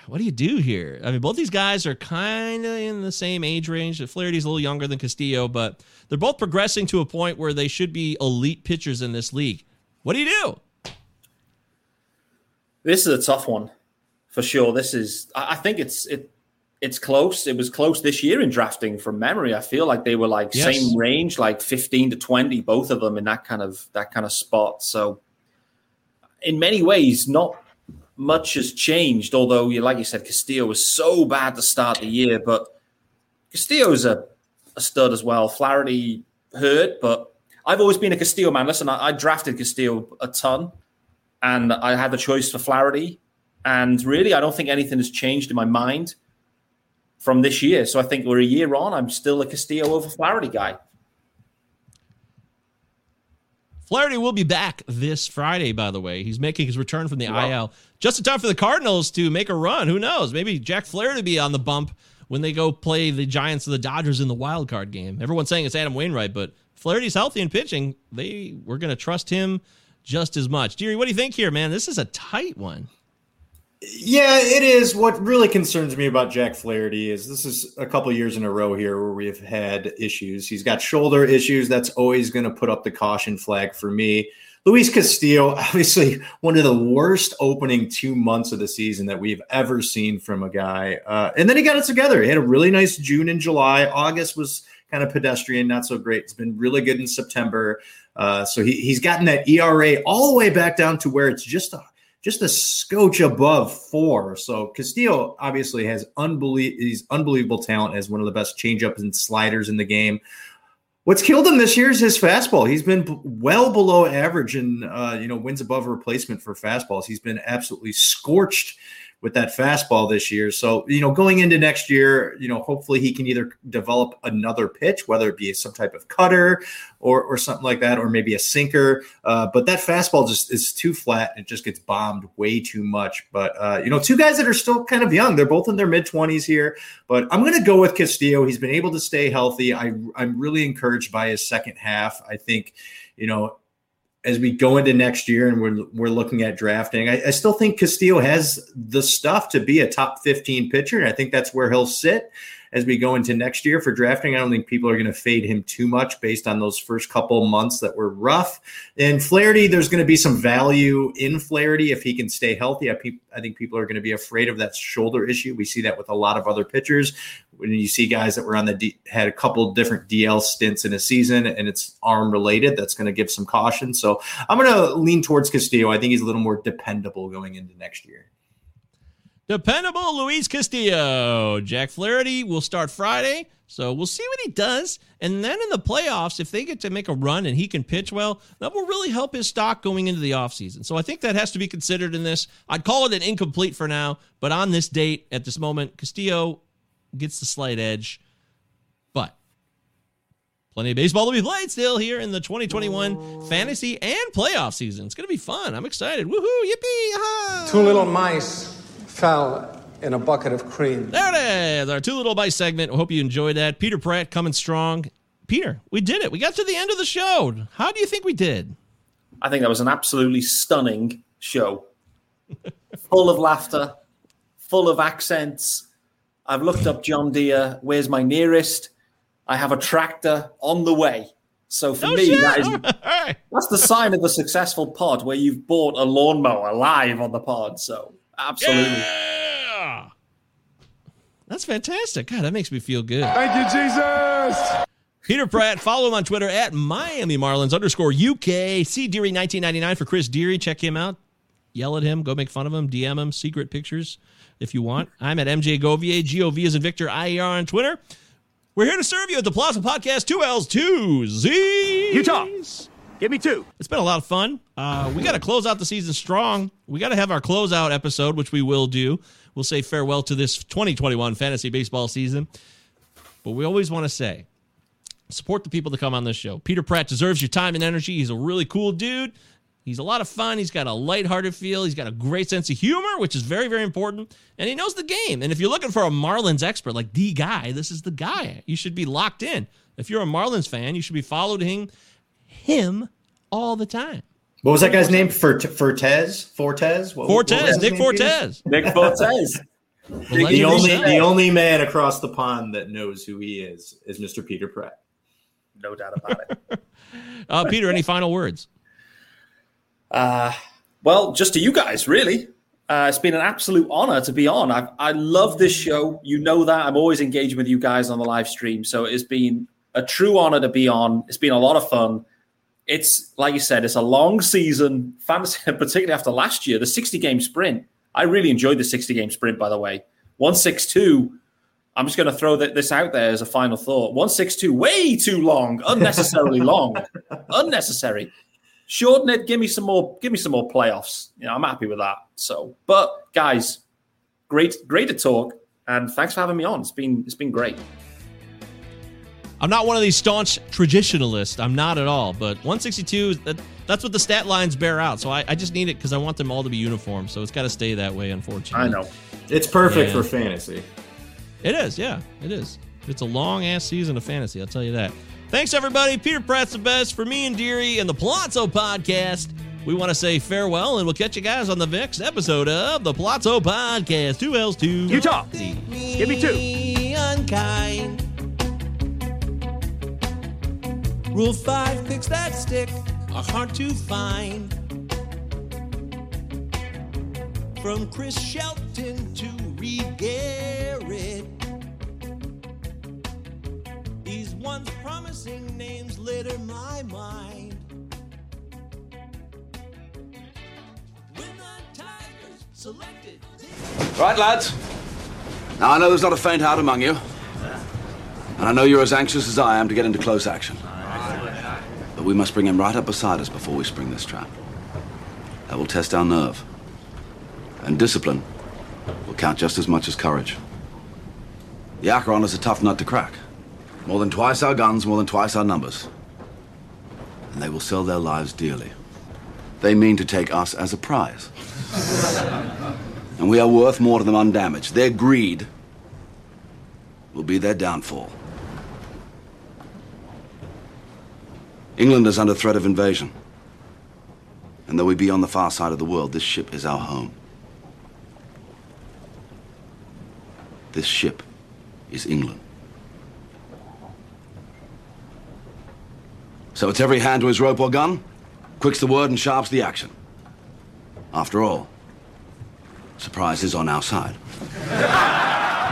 what do you do here? I mean, both these guys are kind of in the same age range. Flaherty's a little younger than Castillo, but they're both progressing to a point where they should be elite pitchers in this league. What do you do?
This is a tough one for sure. This is, I think it's it it's close. It was close this year in drafting from memory. I feel like they were like yes. same range, like 15 to 20, both of them in that kind of that kind of spot. So in many ways, not much has changed, although you like you said, Castillo was so bad to start the year, but Castillo's a, a stud as well. Flaherty hurt, but I've always been a Castillo man. Listen, I, I drafted Castillo a ton and I had the choice for Flaherty. And really, I don't think anything has changed in my mind from this year. So I think we're a year on. I'm still a Castillo over Flaherty guy.
Flaherty will be back this Friday, by the way. He's making his return from the wow. IL just in time for the Cardinals to make a run. Who knows? Maybe Jack Flaherty will be on the bump when they go play the Giants or the Dodgers in the wild card game. Everyone's saying it's Adam Wainwright, but Flaherty's healthy and pitching. They we're going to trust him just as much. Deary, what do you think here, man? This is a tight one.
Yeah, it is. What really concerns me about Jack Flaherty is this is a couple years in a row here where we've had issues. He's got shoulder issues. That's always going to put up the caution flag for me. Luis Castillo, [LAUGHS] obviously one of the worst opening two months of the season that we've ever seen from a guy. Uh, and then he got it together. He had a really nice June and July. August was kind of pedestrian, not so great. It's been really good in September. Uh, so he, he's gotten that ERA all the way back down to where it's just a just a scotch above four. So Castillo obviously has unbelievable he's unbelievable talent as one of the best changeups and sliders in the game. What's killed him this year is his fastball. He's been b- well below average and uh, you know wins above replacement for fastballs. He's been absolutely scorched with that fastball this year. So, you know, going into next year, you know, hopefully he can either develop another pitch, whether it be some type of cutter or, or something like that, or maybe a sinker. Uh, but that fastball just is too flat. It just gets bombed way too much. But, uh, you know, two guys that are still kind of young. They're both in their mid 20s here. But I'm going to go with Castillo. He's been able to stay healthy. I, I'm really encouraged by his second half. I think, you know, as we go into next year and we're we're looking at drafting, I, I, still think Castillo has the stuff to be a top 15 pitcher, and I think that's where he'll sit as we go into next year for drafting. I don't think people are going to fade him too much based on those first couple months that were rough. And Flaherty, there's going to be some value in Flaherty if he can stay healthy. I, pe- I think people are going to be afraid of that shoulder issue. We see that with a lot of other pitchers. When you see guys that were on the D- had a couple different DL stints in a season and it's arm related, that's going to give some caution. So I'm going to lean towards Castillo. I think he's a little more dependable going into next year.
Dependable Luis Castillo. Jack Flaherty will start Friday, so we'll see what he does. And then in the playoffs, if they get to make a run and he can pitch well, that will really help his stock going into the offseason. So I think that has to be considered in this. I'd call it an incomplete for now, but on this date, at this moment, Castillo gets the slight edge. But plenty of baseball to be played still here in the 2021 fantasy and playoff season. It's going to be fun. I'm excited. Woohoo! Yippee! Aha!
Two little mice fell in a bucket of cream.
There it is, our two little mice segment. I hope you enjoyed that. Peter Pratt coming strong. Peter, we did it. We got to the end of the show. How do you think we did?
I think that was an absolutely stunning show. [LAUGHS] full of laughter, full of accents. I've looked up John Deere. Where's my nearest? I have a tractor on the way. So for
Oh,
me,
shit.
that is
All right.
that's the sign of a successful pod where you've bought a lawnmower live on the pod. So absolutely.
Yeah! That's fantastic. God, that makes me feel good.
Thank you, Jesus.
Peter Pratt, follow him on Twitter at Miami Marlins underscore UK. See Deary 1999 for Chris Deary. Check him out. Yell at him. Go make fun of him. DM him secret pictures if you want. I'm at MJ Govier. G O V is in Victor IER on Twitter. We're here to serve you at the Palazzo Podcast. Two L's, two Z's.
Utah. Give me two.
It's been a lot of fun. Uh, we got to close out the season strong. We got to have our closeout episode, which we will do. We'll say farewell to this 2021 fantasy baseball season. But we always want to say support the people that come on this show. Peter Pratt deserves your time and energy. He's a really cool dude. He's a lot of fun. He's got a lighthearted feel. He's got a great sense of humor, which is very, very important. And he knows the game. And if you're looking for a Marlins expert, like the guy, this is the guy. You should be locked in. If you're a Marlins fan, you should be following him all the time.
What was that guy's name? Fort- Fortes? Fortes? What- what
Fortes,
his
Nick
name,
Fortes.
Nick Fortes. [LAUGHS]
The
Legendary
only
guy.
the only man across the pond that knows who he is is Mr. Peter Pratt.
No doubt about it. [LAUGHS]
Uh, Peter, any final words?
Uh, well, just to you guys, really. Uh, it's been an absolute honor to be on. I, I love this show. You know that. I'm always engaging with you guys on the live stream. So it's been a true honor to be on. It's been a lot of fun. It's, like you said, it's a long season, fantasy, [LAUGHS] particularly after last year, the 60 game sprint. I really enjoyed the 60 game sprint, by the way. 162. I'm just going to throw this out there as a final thought. 162, way too long, unnecessarily [LAUGHS] long, unnecessary. Shorten it. Give me some more. Give me some more playoffs. You know, I'm happy with that. So, but guys, great, great to talk, and thanks for having me on. It's been, it's been great.
I'm not one of these staunch traditionalists. I'm not at all. But 162, that, that's what the stat lines bear out. So I, I just need it because I want them all to be uniform. So it's got to stay that way, unfortunately.
I know.
It's perfect
Yeah.
for fantasy.
It is, yeah, it is. It's a long ass season of fantasy, I'll tell you that. Thanks, everybody. Peter Pratt's the best for me and Deary and the Palazzo podcast. We want to say farewell, and we'll catch you guys on the next episode of the Palazzo podcast. Two L's, two
Utah. Give me two.
unkind. Rule five, fix that stick.
are hard to find. From Chris Shelton to Reed Garrett. These once promising names litter my mind. Selected
Right, lads. Now, I know there's not a faint heart among you. And I know you're as anxious as I am to get into close action. But we must bring him right up beside us before we spring this trap. That will test our nerve. And discipline will count just as much as courage. The Acheron is a tough nut to crack. More than twice our guns, more than twice our numbers. And they will sell their lives dearly. They mean to take us as a prize. and we are worth more to them undamaged. Their greed will be their downfall. England is under threat of invasion. And though we be on the far side of the world, this ship is our home. This ship is England. So it's every hand to his rope or gun, quick's the word and sharp's the action. After all, surprise is on our side. [LAUGHS]